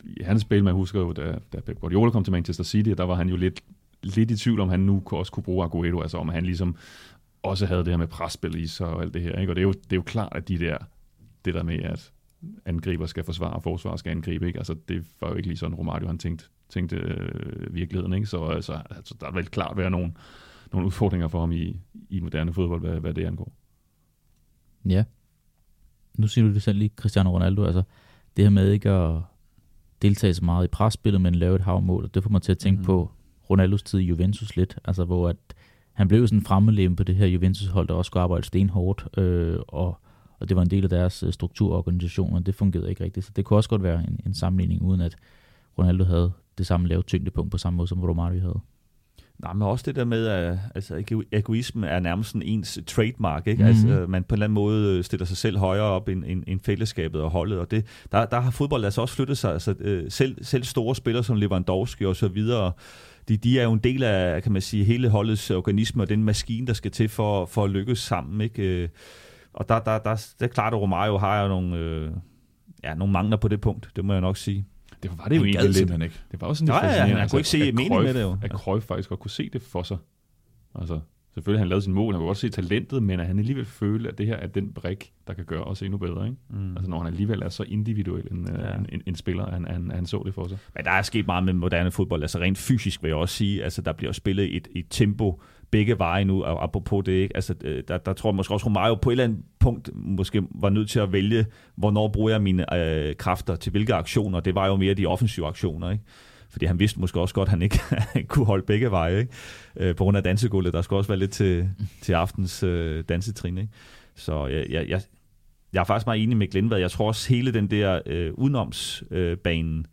Speaker 4: i hans spil. Man husker jo, da, da Pep Guardiola kom til Manchester City, der var han jo lidt, lidt i tvivl, om han nu også kunne bruge Aguero, altså om han ligesom også havde det her med presspil i sig og alt det her. Ikke? Og det er, jo, det er jo klart, at de der, det der med, at angriber skal forsvare, og forsvar skal angribe, ikke? Altså, det var jo ikke lige sådan, Romario han tænkte, tænkte øh, virkeligheden, ikke? Så altså, altså, der er vel klart være nogle, nogle udfordringer for ham i, i moderne fodbold, hvad, hvad det angår.
Speaker 2: Ja. Nu siger du det selv lige, Cristiano Ronaldo, altså det her med ikke at deltage så meget i presspillet, men lave et havmål, og det får mig til at tænke mm. på Ronaldos tid i Juventus lidt, altså hvor at han blev sådan en fremmedlem på det her Juventus-hold, der også skulle arbejde stenhårdt, øh, og, og det var en del af deres øh, strukturorganisation, og det fungerede ikke rigtigt. Så det kunne også godt være en, en sammenligning, uden at Ronaldo havde det samme lave tyngdepunkt på samme måde, som Romario havde.
Speaker 3: Nej, men også det der med, at altså, egoisme er nærmest sådan ens trademark. Ikke? Mm-hmm. Altså, man på en eller anden måde stiller sig selv højere op end, end, end fællesskabet og holdet. Og det, der, der har fodbold altså også flyttet sig. Altså, øh, selv, selv store spillere som Lewandowski og så videre, de, de er jo en del af, kan man sige, hele holdets organisme og den maskine, der skal til for, for at lykkes sammen. Ikke? Øh, og der, der, der, det er klart, at Romario har jo nogle, øh, ja, nogle mangler på det punkt, det må jeg nok sige.
Speaker 4: Det var det jo egentlig lidt. Ikke. Det var også sådan
Speaker 3: lidt ja, ja, han kunne ikke se mening med det jo.
Speaker 4: At Cruyff faktisk godt kunne se det for sig. Altså, selvfølgelig han lavede sin mål, han kunne godt se talentet, men at han alligevel føle, at det her er den brik, der kan gøre os endnu bedre. Ikke? Mm. Altså når han alligevel er så individuel en, ja. en, en, en spiller, han, han, han så det for sig.
Speaker 3: Men der er sket meget med moderne fodbold, altså rent fysisk vil jeg også sige, altså der bliver spillet et, et tempo, begge veje nu, og apropos det, ikke? Altså, øh, der, der tror jeg måske også, Romario på et eller andet punkt måske var nødt til at vælge, hvornår bruger jeg mine øh, kræfter til hvilke aktioner. Det var jo mere de offensive aktioner, ikke? Fordi han vidste måske også godt, at han ikke kunne holde begge veje, ikke? Øh, på grund af dansegulvet. Der skulle også være lidt til, til aftens øh, dansetrin, ikke? Så jeg, jeg, jeg, jeg er faktisk meget enig med Glenvad. Jeg tror også, hele den der øh, udenomsbanen øh,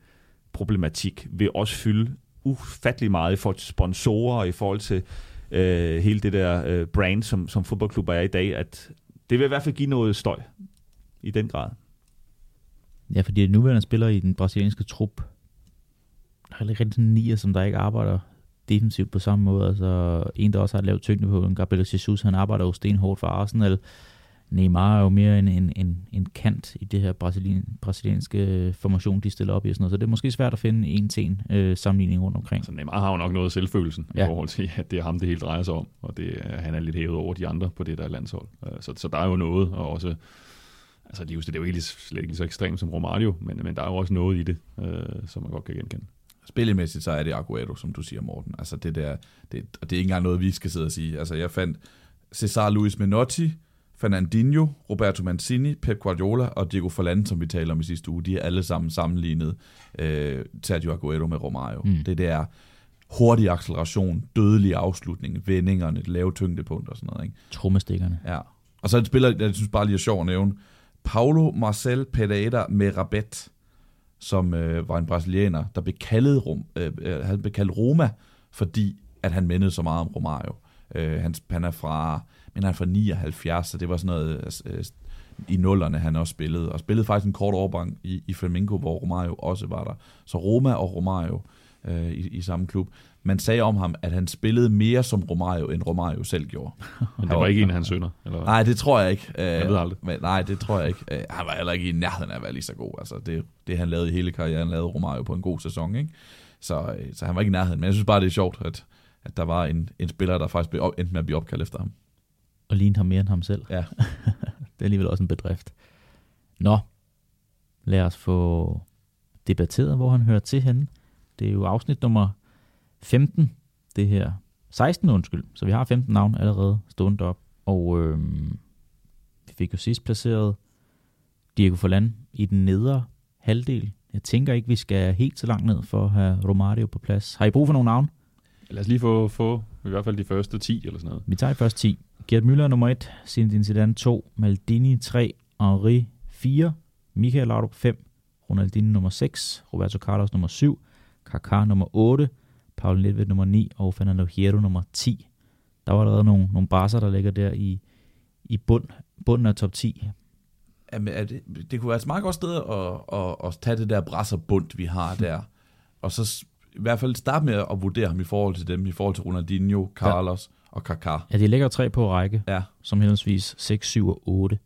Speaker 3: problematik vil også fylde ufattelig meget i forhold til sponsorer og i forhold til øh, hele det der øh, brand, som, som fodboldklubber er i dag, at det vil i hvert fald give noget støj i den grad.
Speaker 2: Ja, fordi det nuværende spiller i den brasilianske trup, der er rigtig sådan nier, som der ikke arbejder defensivt på samme måde. Altså en, der også har et lavt tyngde på, Gabriel Jesus, han arbejder jo stenhårdt for Arsenal. Neymar er jo mere en, en, en, en kant i det her brasilien, brasilianske formation, de stiller op i. Og sådan noget. Så det er måske svært at finde en til en øh, sammenligning rundt omkring.
Speaker 4: Så Neymar har jo nok noget af selvfølelsen ja. i forhold til, at det er ham, det hele drejer sig om. Og det, han er lidt hævet over de andre på det der landshold. Øh, så, så der er jo noget, og også... Altså, det er jo ikke slet ikke så ekstremt som Romario, men, men der er jo også noget i det, øh, som man godt kan genkende.
Speaker 5: Spillemæssigt så er det Aguero, som du siger, Morten. Altså det der, det, og det er ikke engang noget, vi skal sidde og sige. Altså jeg fandt Cesar Luis Menotti, Fernandinho, Roberto Mancini, Pep Guardiola og Diego Forlan, som vi talte om i sidste uge, de er alle sammen sammenlignet øh, Sergio Aguero med Romario. Mm. Det der hurtig acceleration, dødelig afslutning, vendingerne, lave tyngdepunkt og sådan noget. Ikke?
Speaker 2: Trommestikkerne.
Speaker 5: Ja. Og så et spiller, jeg synes bare lige er sjovt at nævne, Paulo Marcel Pereira Merabet, som øh, var en brasilianer, der blev kaldet, Rom, øh, øh, han blev kaldt Roma, fordi at han mindede så meget om Romario. Øh, han, han er fra men han er fra 79, så det var sådan noget øh, i nullerne, han også spillede. Og spillede faktisk en kort overgang i, i Flamengo, hvor Romario også var der. Så Roma og Romario øh, i, i samme klub. Man sagde om ham, at han spillede mere som Romario, end Romario selv gjorde.
Speaker 4: Men det var ikke en af hans sønner? Eller
Speaker 5: Nej, det tror jeg ikke.
Speaker 4: Jeg ved aldrig.
Speaker 5: Men, nej, det tror jeg ikke. Øh, han var heller ikke i nærheden af at være lige så god. Altså, det, det han lavede i hele karrieren, lavede Romario på en god sæson. Ikke? Så, øh, så han var ikke i nærheden. Men jeg synes bare, det er sjovt, at, at der var en, en spiller, der faktisk blev op, endte med at blive opkaldt efter ham
Speaker 2: og lignede ham mere end ham selv.
Speaker 5: Ja.
Speaker 2: er alligevel også en bedrift. Nå, lad os få debatteret, hvor han hører til henne. Det er jo afsnit nummer 15, det her. 16, undskyld. Så vi har 15 navn allerede stående op. Og øhm, vi fik jo sidst placeret Diego Forlan i den nedre halvdel. Jeg tænker ikke, vi skal helt så langt ned for at have Romario på plads. Har I brug for nogle navn?
Speaker 4: Lad os lige få, få i hvert fald de første 10 eller sådan noget.
Speaker 2: Vi tager først 10. Gerd Müller nummer 1, Zinedine Zidane 2, Maldini 3, Henri 4, Michael Laudrup 5, Ronaldinho nummer 6, Roberto Carlos nummer 7, Kaká nummer 8, Paul Nedved nummer 9 og Fernando Hierro nummer 10. Der var allerede nogle, nogle baser, der ligger der i, i bund, bunden af top 10.
Speaker 5: Jamen, er det, det kunne være et meget godt sted at, at, at tage det der brasserbund, vi har der, og så i hvert fald starte med at vurdere ham i forhold til dem, i forhold til Ronaldinho, Carlos. ja. Og Kaká.
Speaker 2: Ja, de ligger tre på række,
Speaker 5: Ja,
Speaker 2: som henholdsvis 6, 7 og 8.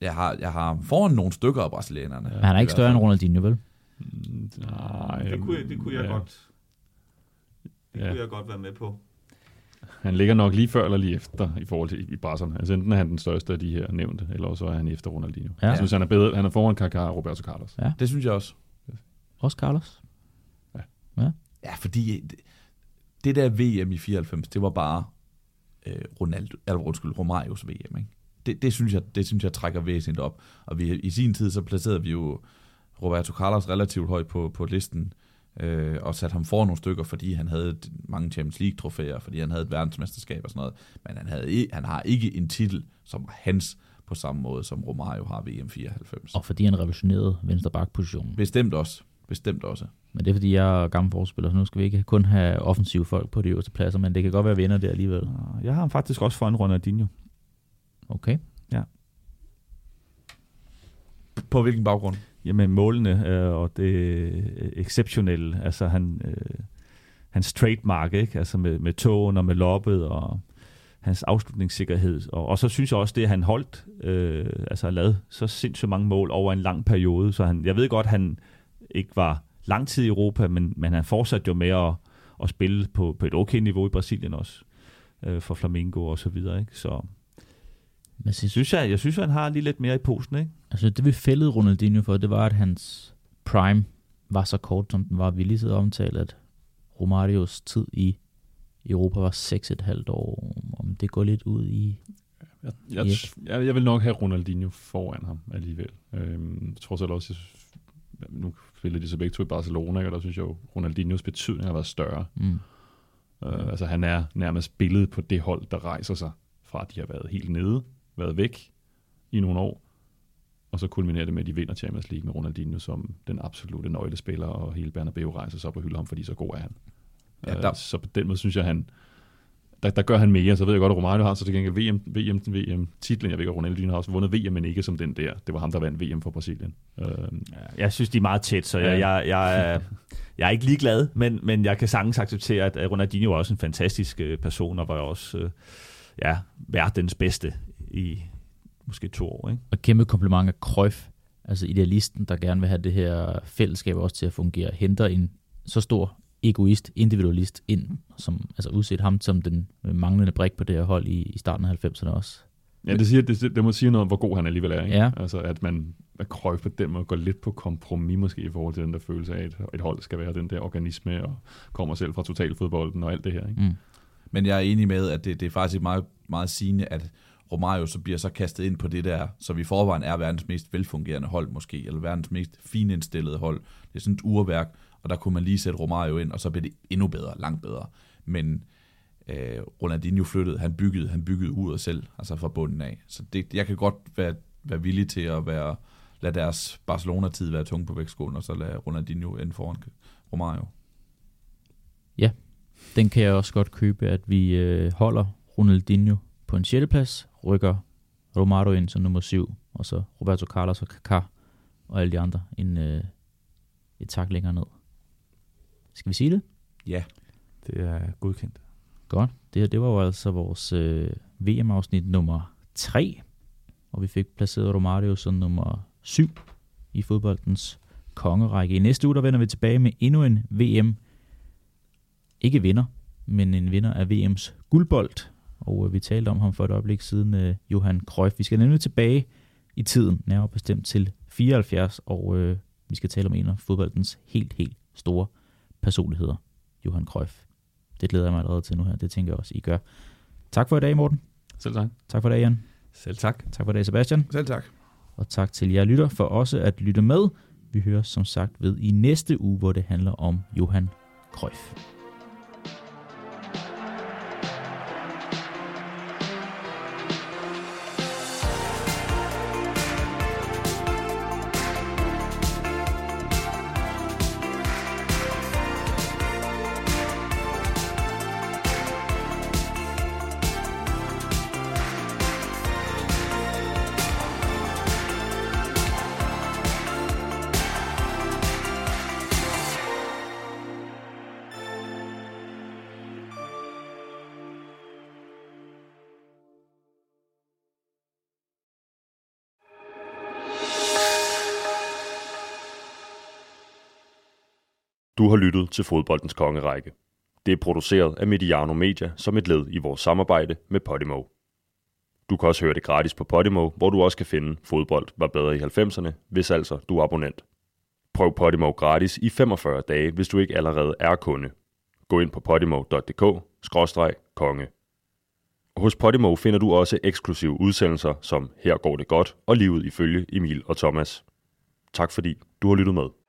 Speaker 5: jeg har, jeg har foran nogle stykker af brasilianerne.
Speaker 2: Men han er ikke større end. Ronaldinho, vel?
Speaker 4: Nej,
Speaker 3: Det kunne, jeg- det kunne jeg
Speaker 4: ja.
Speaker 3: godt. Det
Speaker 4: Ja.
Speaker 3: kunne jeg godt være med på.
Speaker 4: Han ligger nok lige før eller lige efter i forhold til i brasserne. Altså enten er han den største af de her nævnte, eller også er han efter Ronaldinho.
Speaker 2: Ja.
Speaker 4: Jeg synes, han er bedre. Han er foran Kaká og Roberto Carlos.
Speaker 5: Det synes jeg også.
Speaker 2: Også Carlos.
Speaker 5: Ja, fordi det, der VM i 94, det var bare øh, Ronaldo, eller undskyld, Romarios VM, ikke? Det, det, synes jeg, det synes jeg trækker væsentligt op. Og vi, i sin tid, så placerede vi jo Roberto Carlos relativt højt på, på listen, øh, og satte ham for nogle stykker, fordi han havde mange Champions League-trofæer, fordi han havde et verdensmesterskab og sådan noget. Men han, havde, han har ikke en titel, som var hans på samme måde, som Romario har VM 94.
Speaker 2: Og fordi han revolutionerede venstre bakpositionen.
Speaker 5: Bestemt også. Bestemt også.
Speaker 2: Men det er fordi, jeg er gammel forspiller, så nu skal vi ikke kun have offensive folk på de øverste pladser, men det kan godt være vinder der alligevel.
Speaker 3: Jeg har ham faktisk også foran Ronaldinho.
Speaker 2: Okay.
Speaker 5: På hvilken baggrund?
Speaker 3: Jamen målene øh, og det øh, exceptionelle, altså han, øh, hans trademark, ikke? altså med, med tågen og med loppet og hans afslutningssikkerhed. Og, og så synes jeg også, det at han holdt, øh, altså har lavet så sindssygt mange mål over en lang periode, så han, jeg ved godt, han ikke var lang tid i Europa, men, men han fortsatte jo med at, at spille på, på et okay niveau i Brasilien også, øh, for Flamengo og så videre. Ikke? Så
Speaker 2: Men synes,
Speaker 3: synes, jeg, jeg synes, han har lige lidt mere i posen. Ikke?
Speaker 2: altså, det vi fældede Ronaldinho for, det var, at hans prime var så kort, som den var. Vi lige sidder og omtale, at Romarios tid i Europa var 6,5 år. Om det går lidt ud i...
Speaker 4: Jeg, jeg, jeg, jeg vil nok have Ronaldinho foran ham alligevel. Øhm, jeg tror selv også, jeg, nu spillede de så begge to i Barcelona, ikke? og der synes jeg jo, Ronaldinhos betydning har været større.
Speaker 2: Mm.
Speaker 4: Uh, altså han er nærmest billedet på det hold, der rejser sig fra, at de har været helt nede, været væk i nogle år, og så kulminerer det med, at de vinder Champions League med Ronaldinho som den absolute nøglespiller, og hele Bernabeu rejser sig op og hylder ham, fordi så god er han.
Speaker 5: Ja, der-
Speaker 4: uh, så på den måde synes jeg, han der, der gør han mere, så ved jeg godt, at Romario har så til gengæld VM, VM, VM titlen, jeg ved ikke, at Ronaldinho har også vundet VM, men ikke som den der. Det var ham, der vandt VM for Brasilien.
Speaker 3: Ja, jeg synes, de er meget tæt, så jeg,
Speaker 4: Ja.
Speaker 3: jeg, jeg, er, jeg er ikke ligeglad, men, men jeg kan sagtens acceptere, at Ronaldinho er også en fantastisk øh, person, og var også øh, ja, verdens bedste i måske to år. Ikke?
Speaker 2: Og kæmpe kompliment af Cruyff, altså idealisten, der gerne vil have det her fællesskab også til at fungere, henter en så stor egoist, individualist ind, som altså udset ham som den manglende brik på det her hold i, i starten af 90'erne også.
Speaker 4: ja, det, siger, det, det må sige noget om, hvor god han alligevel er. Ikke?
Speaker 2: Ja.
Speaker 4: Altså, at man at Cruyff på den måde går lidt på kompromis måske i forhold til den der følelse af, at et hold skal være den der organisme, og kommer selv fra totalfodbolden og alt det her. Ikke?
Speaker 2: Mm.
Speaker 5: Men jeg er enig med, at det, det er faktisk meget, meget sigende, at Romario så bliver så kastet ind på det der, så vi i forvejen er verdens mest velfungerende hold måske, eller verdens mest finindstillede hold. Det er sådan et urværk, og der kunne man lige sætte Romario ind, og så blev det endnu bedre, langt bedre. Men øh, Ronaldinho flyttede, han byggede, han byggede ud af selv, altså fra bunden af. Så det, jeg kan godt være, være villig til at være, lade deres Barcelona-tid være tung på vægtskolen, og så lade Ronaldinho ind foran Romario.
Speaker 2: Den kan jeg også godt købe, at vi øh, holder Ronaldinho på en 6. plads, rykker Romario ind som nummer 7, og så Roberto Carlos og Kaká og alle de andre en, øh, et tak længere ned. Skal vi sige det?
Speaker 5: Ja,
Speaker 3: Det er godkendt.
Speaker 2: Godt. Det her, det var jo altså vores øh, VM-afsnit nummer 3, og vi fik placeret Romario som nummer 7 i fodboldens kongerække. I næste uge, der vender vi tilbage med endnu en VM, ikke vinder, men en vinder af VM's guldbold, og øh, vi talte om ham for et øjeblik siden, øh, Johan Cruyff. Vi skal nemlig tilbage i tiden, nærmere bestemt til 74, og øh, vi skal tale om en af fodboldens helt, helt store personligheder, Johan Cruyff. Det glæder jeg mig allerede til nu her, det tænker jeg også, I gør. Tak for i dag, Morten.
Speaker 4: Selv tak.
Speaker 2: Tak for i dag, Jan.
Speaker 3: Selv tak.
Speaker 2: Tak for i dag, Sebastian.
Speaker 5: Selv tak.
Speaker 2: Og tak til jer lytter for også at lytte med. Vi hører som sagt ved i næste uge, hvor det handler om Johan Cruyff.
Speaker 1: Har lyttet til Fodboldens Kongerække. Det er produceret af Mediano Media som et led i vores samarbejde med Podimo. Du kan også høre det gratis på Podimo, hvor du også kan finde Fodbold var bedre i 90'erne, hvis altså du er abonnent. Prøv Podimo gratis i 45 dage, hvis du ikke allerede er kunde. Gå ind på podimo.dk-konge. Hos Podimo finder du også eksklusive udsendelser som Her går det godt og livet ifølge Emil og Thomas. Tak fordi du har lyttet med.